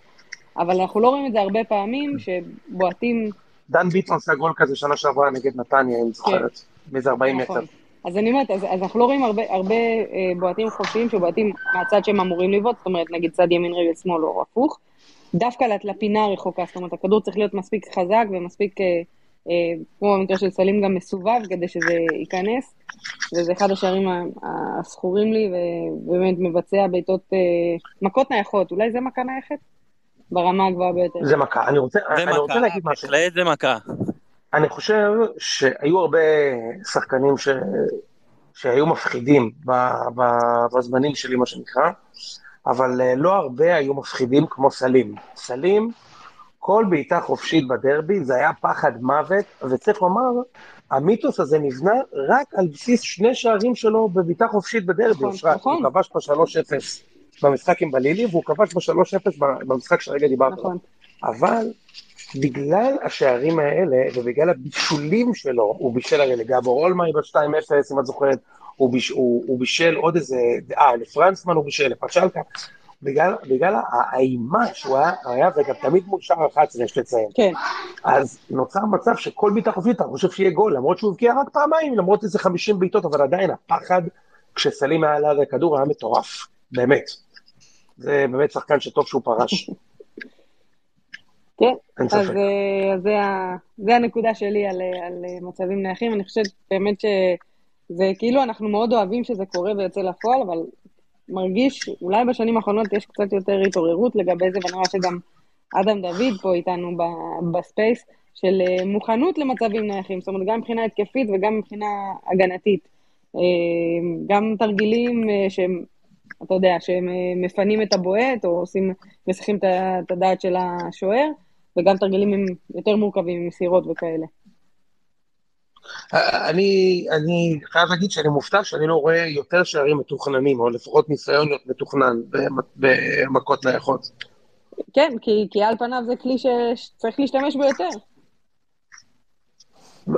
אבל אנחנו לא רואים את זה הרבה פעמים, שבועטים דן ביטון עשה גול כזה שנה שעברה נגד נתניה, אם זוכרת. מאיזה 40 מטר. אז אני אומרת, אז, אז אנחנו לא רואים הרבה, הרבה אה, בועטים חופשיים שבועטים מהצד שהם אמורים לבעוט, זאת אומרת, נגיד צד ימין רגל שמאל או הפוך, דווקא לפינה הרחוקה, זאת אומרת, הכדור צריך להיות מספיק חזק ומספיק, אה, אה, כמו במקרה של סלים, גם מסובב כדי שזה ייכנס, וזה אחד השערים הזכורים לי, ובאמת מבצע בעיטות, אה, מכות נייחות, אולי זה מכה נייחת? ברמה הגבוהה ביותר. זה מכה. אני רוצה, זה אני רוצה מכה, להגיד משהו. בהחלט זה מכה. אני חושב שהיו הרבה שחקנים ש... שהיו מפחידים ב... ב... בזמנים שלי, מה שנקרא, אבל אה, לא הרבה היו מפחידים כמו סלים. סלים, כל בעיטה חופשית בדרבי זה היה פחד מוות, וצריך לומר, המיתוס הזה נבנה רק על בסיס שני שערים שלו בבעיטה חופשית בדרבי, נכון, אושרת. נכון. הוא כבש ב-3-0 במשחק עם בלילי, והוא כבש ב-3-0 במשחק שהרגע דיברת עליו. נכון. אבל בגלל השערים האלה ובגלל הבישולים שלו, הוא בישל הרי לגבור אולמאי ב-2-0, אם את זוכרת, הוא, ביש, הוא, הוא בישל עוד איזה, אה, לפרנסמן הוא בישל, לפצ'לקה, בגלל, בגלל האימה שהוא היה, היה וגם תמיד מול שער 11, יש לציין. כן, אז נוצר מצב שכל בעיטה חופשית, אתה חושב שיהיה גול, למרות שהוא הבקיע רק פעמיים, למרות איזה 50 בעיטות, אבל עדיין הפחד כשסלים היה ליד הכדור היה מטורף, באמת. זה באמת שחקן שטוב שהוא פרש. [laughs] כן, אז. אה, אז זה, זה הנקודה שלי על, אה, על אה, מצבים נייחים. אני חושבת באמת שזה כאילו אנחנו מאוד אוהבים שזה קורה ויוצא לפועל, אבל מרגיש, אולי בשנים האחרונות יש קצת יותר התעוררות לגבי זה, ואני רואה שגם אדם דוד פה איתנו ב- ב space, של מוכנות למצבים נייחים, זאת אומרת גם מבחינה התקפית וגם מבחינה הגנתית. גם תרגילים שהם, אתה יודע, שהם מפנים את הבועט, או עושים, מסיחים ה- את הדעת של השוער, וגם תרגילים הם יותר מורכבים, עם מסירות וכאלה. אני, אני חייב להגיד שאני מופתע שאני לא רואה יותר שערים מתוכננים, או לפחות ניסיון להיות מתוכנן במ- במכות נייחות. כן, כי, כי על פניו זה כלי שצריך להשתמש בו יותר.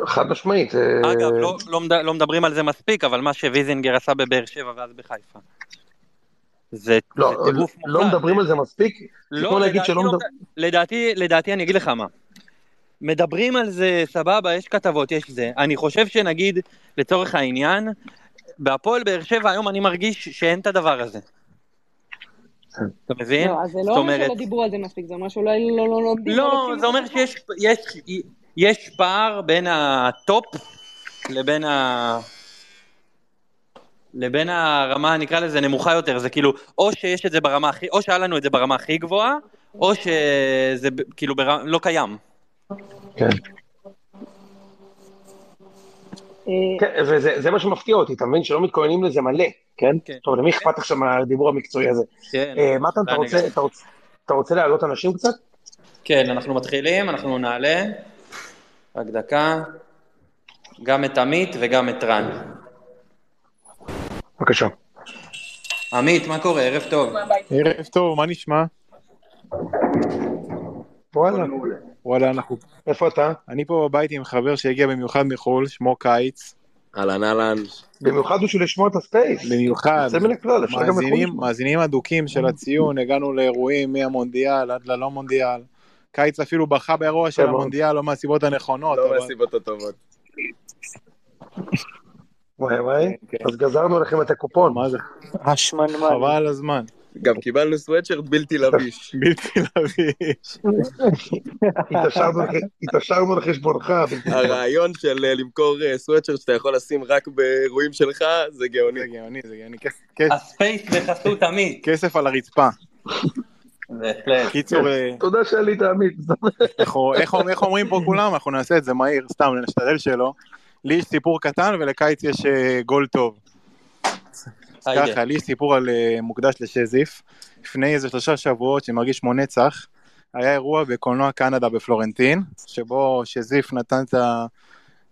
חד משמעית. אה, אגב, לא, לא, מד- לא מדברים על זה מספיק, אבל מה שוויזינגר עשה בבאר שבע ואז בחיפה. זה, לא, זה טירוף לא מוחלט. מדברים על זה מספיק, לא, כמו להגיד לדעתי, שלא לא, מדברים... לדעתי, לדעתי, אני אגיד לך מה. מדברים על זה, סבבה, יש כתבות, יש זה. אני חושב שנגיד, לצורך העניין, בהפועל באר שבע היום אני מרגיש שאין את הדבר הזה. אתה מבין? לא, אז זה לא אומר אומרת- שלא דיברו על זה מספיק, זה אומר שאולי לא לא לומדים. לא, זה אומר שיש יש, יש פער בין הטופ לבין ה... לבין הרמה, נקרא לזה, נמוכה יותר, זה כאילו, או שיש את זה ברמה הכי, או שהיה לנו את זה ברמה הכי גבוהה, או שזה כאילו בר... לא קיים. כן. אה, כן, וזה זה מה שמפתיע אותי, אתה מבין? שלא מתכוננים לזה מלא, כן? כן. טוב, למי אכפת עכשיו מהדיבור המקצועי הזה? כן, אה, מתן, אתה רוצה להעלות אנשים קצת? כן, אנחנו מתחילים, אנחנו נעלה. רק דקה. גם את עמית וגם את רן. בבקשה. עמית, מה קורה? ערב טוב. ערב טוב, מה נשמע? וואלה. וואלה, אנחנו... איפה אתה? אני פה בבית עם חבר שהגיע במיוחד מחו"ל, שמו קיץ. אהלן אהלן. במיוחד בשביל לשמוע את הספייס. במיוחד. יוצא מן הכלל, אפשר גם לחו"ל מאזינים, אדוקים של הציון, הגענו לאירועים מהמונדיאל עד ללא מונדיאל. קיץ אפילו בכה באירוע של. המונדיאל, לא מהסיבות הנכונות. לא מהסיבות הטובות. וואי וואי, כן. אז גזרנו לכם את הקופון. מה זה? השמנמן. חבל על הזמן. גם קיבלנו סוואטשרט בלתי לביש. [laughs] בלתי לביש. התעשרנו לח- התעשרנו לחשבונך. הרעיון של אה, למכור אה, סוואטשרט שאתה יכול לשים רק באירועים שלך, זה גאוני. זה גאוני, זה גאוני. הספייס בחסות עמית. כסף על הרצפה. בהחלט. קיצור, אה, תודה שעלית עמית. איך אומרים פה כולם? אנחנו נעשה את זה מהיר, סתם, נשתדל שלא. לי יש סיפור קטן ולקיץ יש אה, גול טוב. היידה. ככה, לי יש סיפור על אה, מוקדש לשזיף. לפני איזה שלושה שבועות, שמרגיש כמו נצח, היה אירוע בקולנוע קנדה בפלורנטין, שבו שזיף נתן את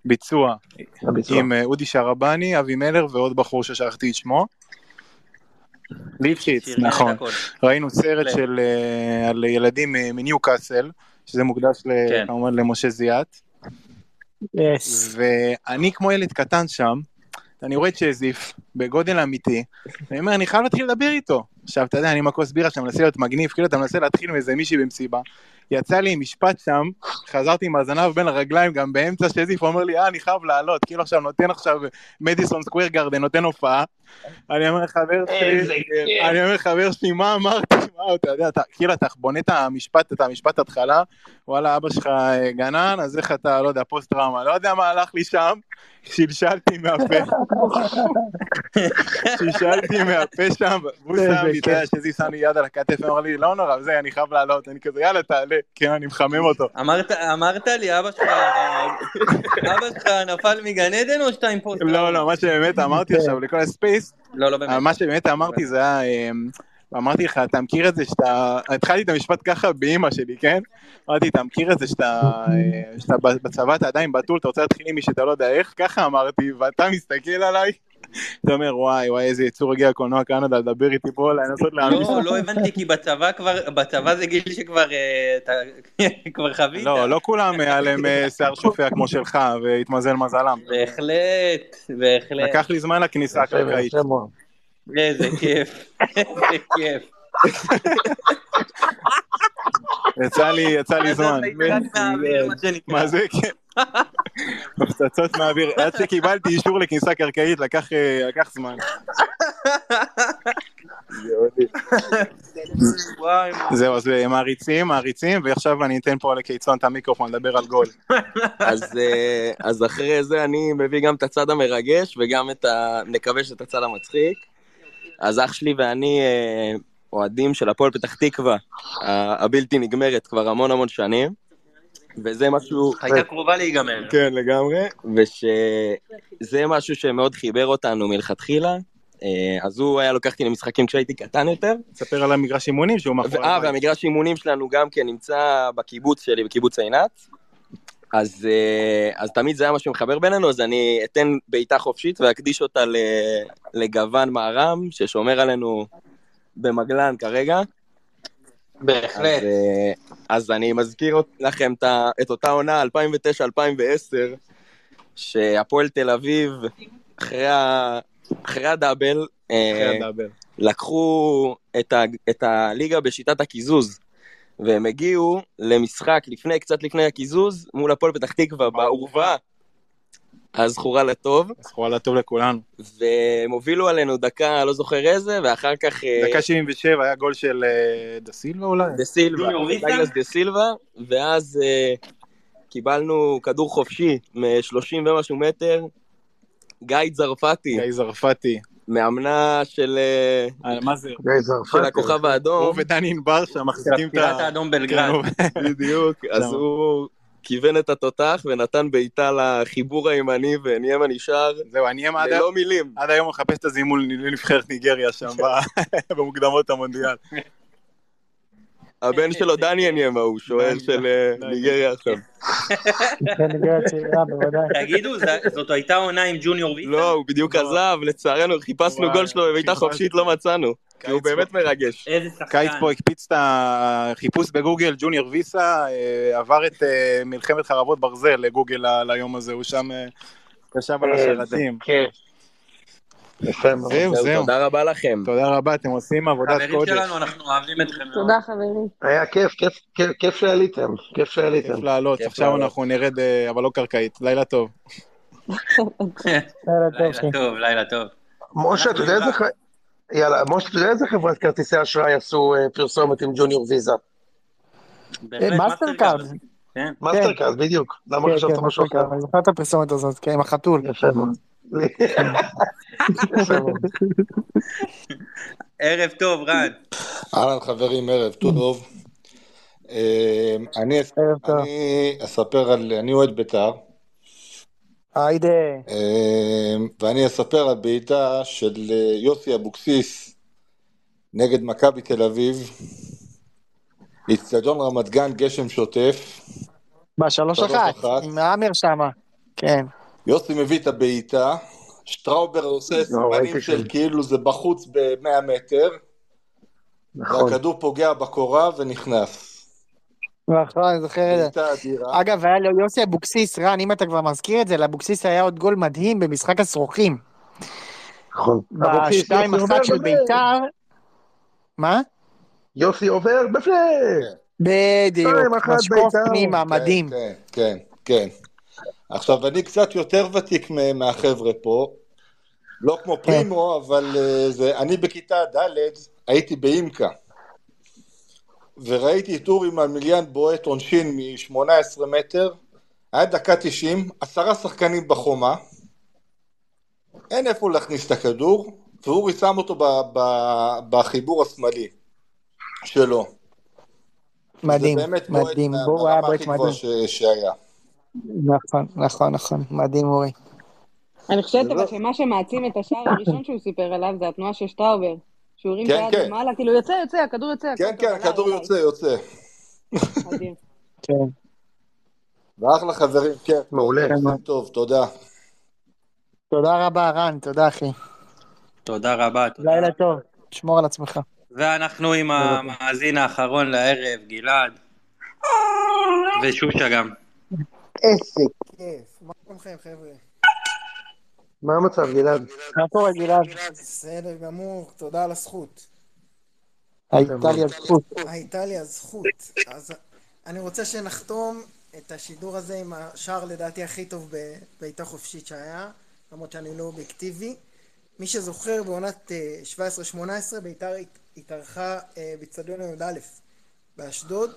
הביצוע הביצוע. עם אה, אודי שרבני, אבי מלר ועוד בחור ששכחתי את שמו. ליפשיץ, נכון. ראינו סרט. של, אה, על ילדים אה, מניו קאסל, שזה מוקדש כן. כמובן למשה זיאת, יס. ואני כמו ילד קטן שם, אני רואה את שזיף בגודל אמיתי, ואני אומר, אני חייב להתחיל לדבר איתו. עכשיו, אתה יודע, אני עם הכוס בירה שאתה מנסה להיות מגניב, כאילו אתה מנסה להתחיל עם איזה מישהי במסיבה. יצא לי עם משפט שם, חזרתי עם הזנב בין הרגליים, גם באמצע שזיף אומר לי, אה, אני חייב לעלות, כאילו עכשיו נותן עכשיו מדיסון סקוויר גרדן, נותן הופעה. אני אומר לחבר שלי. אני אומר לחבר שלי, מה אמרתי? מה, אתה יודע, אתה, כאילו אתה בונה את המשפט, את המשפט התחלה, וואלה, אבא שלך אה, גנן, אז איך אתה, לא יודע, פוסט טראומה, לא יודע מה הלך לי שם, שלשלתי מהפה, [laughs] שלשלתי מהפה שם, והוא שם לי, אתה יודע, שזי שם לי יד על הכתף, אמר לי, לא נורא, זה, אני חייב לעלות, אני כזה, יאללה, תעלה, כן, אני מחמם אותו. אמרת, אמרת לי, אבא שלך, אבא שלך נפל מגן עדן או שאתה עם פוסט? לא, לא, מה שבאמת אמרתי עכשיו לכל ה space, לא, לא. מה שבאמת אמרתי זה היה, אמ, אמרתי לך, אתה מכיר את זה שאתה, התחלתי את המשפט ככה באימא שלי, כן? אמרתי, אתה מכיר את זה שאתה, אה, שאתה בצבא אתה עדיין בתול, אתה רוצה להתחיל עם מי שאתה לא יודע איך, ככה אמרתי, ואתה מסתכל עליי, אתה אומר, וואי, וואי, איזה יצור הגיע לקולנוע קנדה לדבר איתי פה, לנסות להאמין. לא, לא הבנתי, כי בצבא כבר, בצבא זה גיל שכבר, אה, אתה [laughs] כבר חווית. לא, לא כולם היה להם אה, שיער שופע כמו שלך, והתמזל מזלם. בהחלט, בהחלט. לקח לי זמן לכניסה הקרקעית. איזה כיף, איזה כיף. יצא לי, יצא לי זמן. רק מהאוויר, מה זה? כן. הפצצות מהאוויר. עד שקיבלתי אישור לכניסה קרקעית לקח אה, זמן. זהו, אז אה, מעריצים, מעריצים, ועכשיו אני אתן פה לקיצון את המיקרופון לדבר על גול. אז, אה, אז אחרי זה אני מביא גם את הצד המרגש וגם את ה... נקווה שאת הצד המצחיק. אז אח שלי ואני אה, אוהדים של הפועל פתח תקווה, הבלתי נגמרת כבר המון המון שנים. וזה משהו... הייתה קרובה להיגמר. כן, לגמרי. ושזה משהו שמאוד חיבר אותנו מלכתחילה. אה, אז הוא היה לוקח אותי למשחקים כשהייתי קטן יותר. תספר על המגרש אימונים שהוא מאחורי אה. והמגרש אימונים שלנו גם כן נמצא בקיבוץ שלי, בקיבוץ עינת. אז, אה, אז תמיד זה היה מה שמחבר בינינו, אז אני אתן בעיטה חופשית ואקדיש אותה לגוון מערם, ששומר עלינו במגלן כרגע. בהחלט. אז, אה, אז אני מזכיר לכם את את אותה עונה, 2009-2010, שהפועל תל אביב, אחרי, ה, אחרי הדאבל, אה, אחרי הדאבל. לקחו את, ה, את הליגה בשיטת הקיזוז, והם הגיעו למשחק לפני, קצת לפני הקיזוז, מול הפועל פתח תקווה, בעורווה הזכורה לטוב, זכורה לטוב לכולנו. והם הובילו עלינו דקה, לא זוכר איזה, ואחר כך... אה, דקה 77 היה גול של אה, דה סילבה אולי? דה סילבה? דגלס דה סילבה, ואז אה, קיבלנו כדור חופשי מ-30 ומשהו מטר, גיא צרפתי, גיא זרפתי. מאמנה של, אה, אה, מה זה? של הכוכב האדום, הוא ודני ענבר שם מחזיקים את ה... האדום כן, בלגרד. הוא- [laughs] בדיוק, אז. הוא כיוון את התותח ונתן בעיטה לחיבור הימני, וניימה נשאר זהו, אני אהיה עד ללא מילים. עד היום מחפש את הזימון לנבחרת ניגריה שם [laughs] במוקדמות המונדיאל. הבן שלו דני אניימה הוא שוער של אה. ניגריה עכשיו. [laughs] כן. תגידו, זאת הייתה עונה עם ג'וניור ויסה? לא, הוא בדיוק לא. עזב, לצערנו חיפשנו גול שלו חיפשנו. חופשית, לא מצאנו. כי הוא באמת מרגש. איזה שחקן. קיץ פה הקפיץ את החיפוש בגוגל, ג'וניור ויסה, אה, עבר את אה, מלחמת חרבות ברזל לגוגל ליום הזה, הוא שם ישב על השרתים. כיף. יפה מאוד. זהו, זהו. תודה רבה לכם. תודה רבה, אתם עושים עבודת חברים קודש. שלנו, אנחנו אוהבים אתכם מאוד. תודה חברים. היה כיף, כיף, שעליתם. כיף שעליתם. כיף לעלות, עכשיו. אנחנו נרד, אה, אבל לא קרקעית. לילה טוב. לילה טוב, לילה אחי. טוב. משה, אתה יודע איזה... יאללה, משה, אתה יודע איזה חברת כרטיסי אשראי עשו אה, פרסומת עם ג'וניור ויזה? בהחלט, אה, מאסטרקארד. כן. מאסטרקארד, בדיוק. למה כן, חשבת כן, משהו אחר? מאסטרקארד. אני זוכר את הפרסומת הזאת, כן, עם החתול. יפה מאוד. ערב טוב, רן. אהלן חברים, ערב טוב. אני ערב טוב. אני אספר על, אני אוהד בית"ר, היידה. אה, ואני אספר על בעיטה של אה, יוסי אבוקסיס נגד מכבי תל אביב, לאצטדיון רמת גן, גשם שוטף. בשלוש שלוש אחת, אחת. עם האמר שמה. כן. יוסי מביא את הבעיטה, שטראובר עושה סימנים ראיתי של. כאילו זה בחוץ ב-100 מטר, נכון. והכדור פוגע בקורה ונכנס. נכון, אני זוכר את זה. אגב, היה לו יוסי אבוקסיס, רן, אם אתה כבר מזכיר את זה, לאבוקסיס היה עוד גול מדהים במשחק השרוכים. נכון. בשתיים אחת של. בית"ר. מה? יוסי עובר בפנים. בדיוק, משקוף בית"ר. פנימה, כן, מדהים. כן, כן, כן. עכשיו, אני קצת יותר ותיק מהחבר'ה פה, לא כמו כן. פרימו, אבל אה, זה, אני בכיתה ד' הייתי באימקה, וראיתי את אורי מהמיליאן בועט עונשין מ-18 מטר, היה דקה 90, עשרה שחקנים בחומה, אין איפה להכניס את הכדור, ואורי שם אותו ב- ב- בחיבור השמאלי שלו. מדהים, זה באמת בועט מדהים. מה- בור היה מהרמה בועט הכי גבוהה מדהים. שהיה. נכון, נכון, נכון. מדהים, אורי. אני חושבת אבל לא- שמה שמעצים את השער הראשון שהוא סיפר עליו זה התנועה של שטראובר. שהוא הרים את כן, היד כן. למעלה, כאילו יוצא, יוצא, הכדור יוצא. כן, כן, הכדור. יוצא, יוצא. מדהים. כן. ואחלה חברים, כן. מעולה. כן, טוב, תודה. תודה רבה, רן, תודה, אחי. תודה רבה. תודה. לילה טוב. תשמור על עצמך. ואנחנו עם המאזין האחרון לערב, גלעד. ושושה גם. איזה כיף. מה שלומכם, חבר'ה? מה המצב, גלעד? מה קורה, גלעד? בסדר גמור, תודה על הזכות. הייתה לי הזכות. הייתה לי הזכות. אז אני רוצה שנחתום את השידור הזה עם השער לדעתי הכי טוב בבעיטה חופשית שהיה, למרות שאני לא אובייקטיבי. מי שזוכר, בעונת אה, 17-18 ביתר הת- התארחה אה, באצטדיון י"א באשדוד.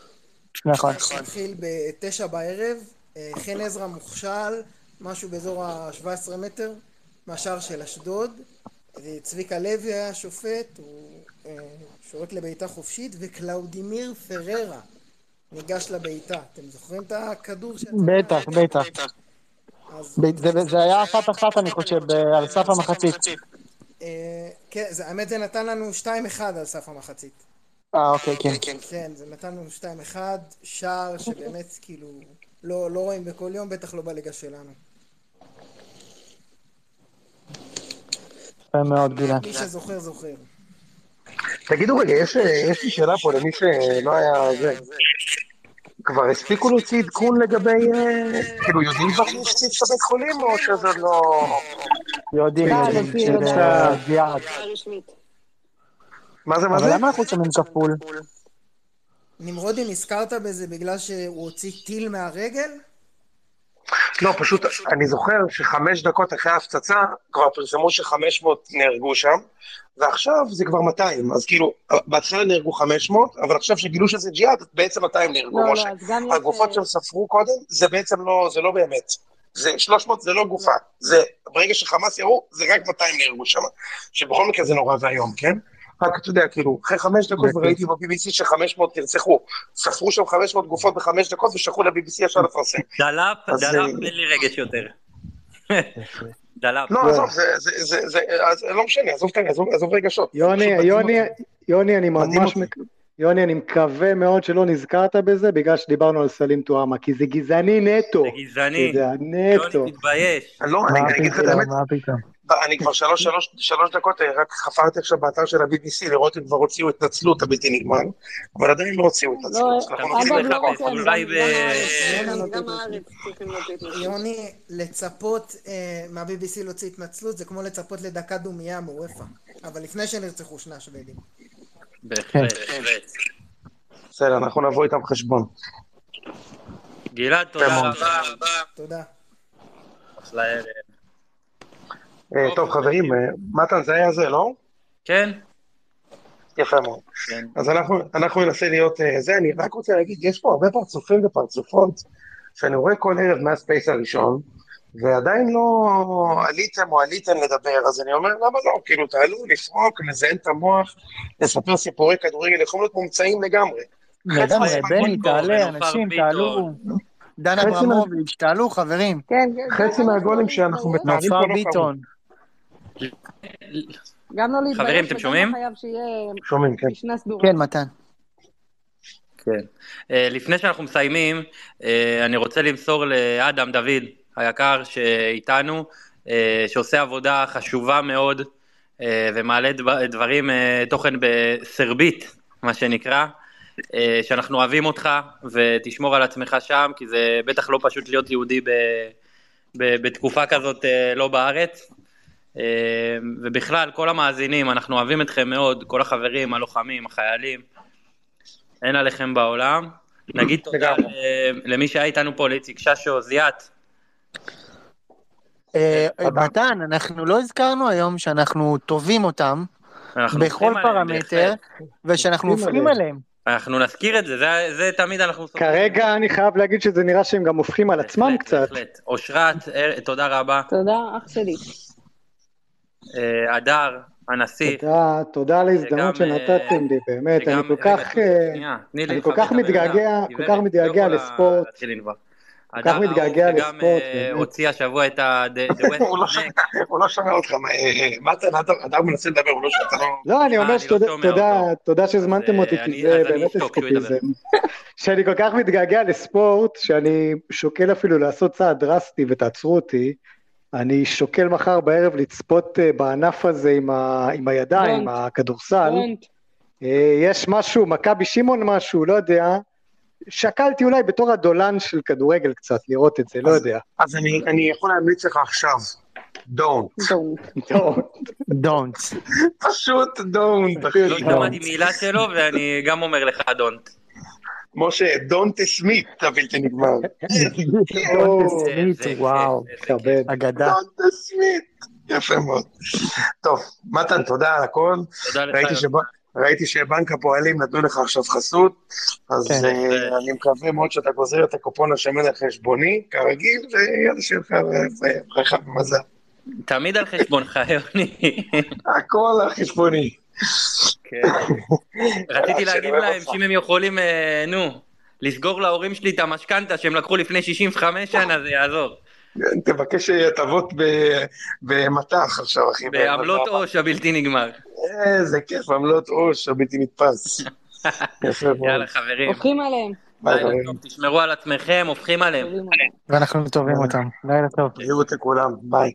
נכון. התחיל בתשע בערב, אה, חן עזרא מוכשל, משהו באזור ה-17 מטר מהשער של אשדוד. אה, צביקה לוי היה שופט, הוא אה, שורק לבעיטה חופשית, וקלאודמיר פריירה ניגש לבעיטה. אתם זוכרים את הכדור שיצא? בטח, בטח. זה- היה אחת אחת אני חושב, על סף המחצית. אה, כן, האמת זה נתן לנו 2-1 על סף המחצית. אה, אוקיי, כן. כן, זה נתן לנו 2-1, שער שבאמת כאילו לא, לא רואים בכל יום, בטח לא בליגה שלנו. יפה מאוד, גלעד. מי שזוכר, זוכר. תגידו רגע, יש יש לי שאלה פה למי שלא היה זה. כבר הספיקו להוציא עדכון לגבי, אה, כאילו יודעים כבר הפציץ את הבית חולים או שזה לא... יודעים, צה"ל יודעים. אה. מה זה, מה אבל זה? למה אנחנו שומעים כפול? נמרודי, נזכרת בזה בגלל שהוא הוציא טיל מהרגל? לא, פשוט, אני זוכר שחמש דקות אחרי ההפצצה, כבר פרסמו שחמש מאות נהרגו שם, ועכשיו זה כבר 200, אז כאילו, בהתחלה נהרגו 500, אבל עכשיו שגילו שזה ג'יהאד, בעצם 200 נהרגו, לא, לא, משה. אז גם יש... הגופות שהם ספרו קודם, זה בעצם לא, זה לא באמת. זה 300 זה לא גופה, זה, ברגע שחמאס ירו, זה רק 200 נהרגו שם, שבכל מקרה זה נורא ואיום, כן? רק אתה יודע, כאילו, אחרי חמש דקות וראיתי ב-BBC ש-500 נרצחו, ספרו שם 500 גופות בחמש דקות ושלחו ל-BBC ישר לפרסם. דלאפ, דלאפ, אה, אין לי רגש יותר. [laughs] דלאפ. לא, עזוב, זה, זה, זה, זה, אז לא משנה, עזוב, את- עזוב, עזוב רגשות. יוני, יוני. יוני, אני ממש. יוני, אני מקווה מאוד שלא נזכרת בזה, בגלל שדיברנו על סלים טועמה, כי זה גזעני נטו. זה גזעני. יודע, נטו. יוני, תתבייש. לא, אני אגיד לך את האמת, מה פתאום. אני כבר שלוש, שלוש, שלוש דקות אה, רק חפרתי עכשיו באתר של ה-BBC לראות אם כבר הוציאו התנצלות הבלתי נגמר, אבל עדיין לא הוציאו לא, התנצלות. לא אולי ב- גם הארץ, יוני, לצפות אה, מה-BBC להוציא התנצלות זה כמו לצפות לדקה דומייה מאוופא. אבל לפני שנרצחו שני השוודים. בהחלט, בהחלט. בסדר, אנחנו נבוא איתם חשבון. גלעד, תודה. רבה. תודה. אחלה ערב. אה, טוב, חברים, אה, מתן, זה היה זה, לא? כן? יפה מאוד. כן. אז אנחנו, אנחנו ננסה להיות אה, זה, אני רק רוצה להגיד, יש פה הרבה פרצופים ופרצופות שאני רואה כל ערב מהספייס הראשון, ועדיין לא עליתם או עליתם לדבר, אז אני אומר, למה לא? כאילו, תעלו, לפרוק, נזיין את המוח, לספר סיפורי כדורגל, יכולים להיות מומצאים לגמרי. לגמרי, בני, ביטון, תעלה, אנשים, ביטון. תעלו. דן אברמוביץ', תעלו, חברים. כן, כן, חצי גם מהגולים שאנחנו מתארים פה נופר לא קרו. גם לא להתבייש, חברים, אתם שומעים? לא חייב שיהיה שומעים, כן. משנה סדורה. כן, מתן. כן. אה, לפני שאנחנו מסיימים, אה, אני רוצה למסור לאדם דוד היקר שאיתנו, אה, שעושה עבודה חשובה מאוד ומעלה דבר- דברים, תוכן בסרבית, מה שנקרא, שאנחנו אוהבים אותך ותשמור על עצמך שם, כי זה בטח לא פשוט להיות יהודי ב, ב, בתקופה כזאת לא בארץ. אה, ובכלל, כל המאזינים, אנחנו אוהבים אתכם מאוד, כל החברים, הלוחמים, החיילים. אין עליכם בעולם. נגיד תודה למי שהיה איתנו פה, לאיציק ששו, זיאת. אה. מתן, אנחנו לא הזכרנו היום שאנחנו תובעים אותם בכל פרמטר. ושאנחנו הופכים עליהם. אנחנו נזכיר את זה, זה, זה תמיד אנחנו. כרגע אני חייב להגיד שזה נראה שהם גם הופכים על עצמם בהחלט, קצת. בהחלט. אושרת, אה, תודה רבה. תודה, אח שלי. אה, הדר, הנשיא. תודה, תודה על ההזדמנות שגם, אה, שנתתם לי, באמת, אני כל כך, אה, אני כל כך. מתגעגע, כל כך מתגעגע לא לספורט. כל כך מתגעגע לספורט, אה, באמת. הוציא השבוע את ה... [laughs] הוא לא. שומע- הוא לא שומע אותך, מה, אה, אה, מתן, אדם- מנסה לדבר, הוא לא שומע, אתה לא... אני אה, אומר שתודה, לא שומע תודה, שהזמנתם אותי, אה, כי זה באמת. אסקפיזם. [laughs] שאני כל כך מתגעגע לספורט, שאני שוקל אפילו לעשות צעד דרסטי, ותעצרו אותי, אני שוקל מחר בערב לצפות אה, בענף הזה עם, ה, עם הידיים, עם דונט. הכדורסל. דונט. אה, יש משהו, מכבי שמעון משהו, לא יודע. שקלתי אולי בתור הדולן של כדורגל קצת, לראות את זה, לא אז- יודע. אז אני, אני יכול להמליץ לך עכשיו, don't. דונט. טוב, Don't. [laughs] פשוט don't, אחי. לא שמעתי מילה שלו, ואני גם אומר לך דונט. משה, don't סמית, הבלתי נגמר. זה- סמית, וואו. כבד. אגדה. don't סמית. יפה מאוד. טוב, מתן, תודה על הכל. תודה לך. ראיתי שבנק- הפועלים נתנו לך עכשיו חסות, אז כן. אה, אני מקווה מאוד שאתה גוזר את הקופון השמן החשבוני, כרגיל, ויאללה שיהיה לך אה, ברכה ומזל. תמיד על חשבונך, יוני. הכל על חשבוני. כן. [laughs] רציתי להגיד להם. שאם הם יכולים, אה, נו, לסגור להורים שלי את המשכנתה שהם לקחו לפני 65 שנה, זה יעזור. [laughs] תבקש הטבות ב- במטח עכשיו, אחי. בעמלות עו"ש הבלתי נגמר. איזה כיף, עמלות עוש, הבלתי נתפס. [laughs] יאללה חברים, הופכים עליהם. תשמרו על עצמכם, הופכים עליהם. ואנחנו טובים אותם. לילה טוב. בריאות לכולם, ביי.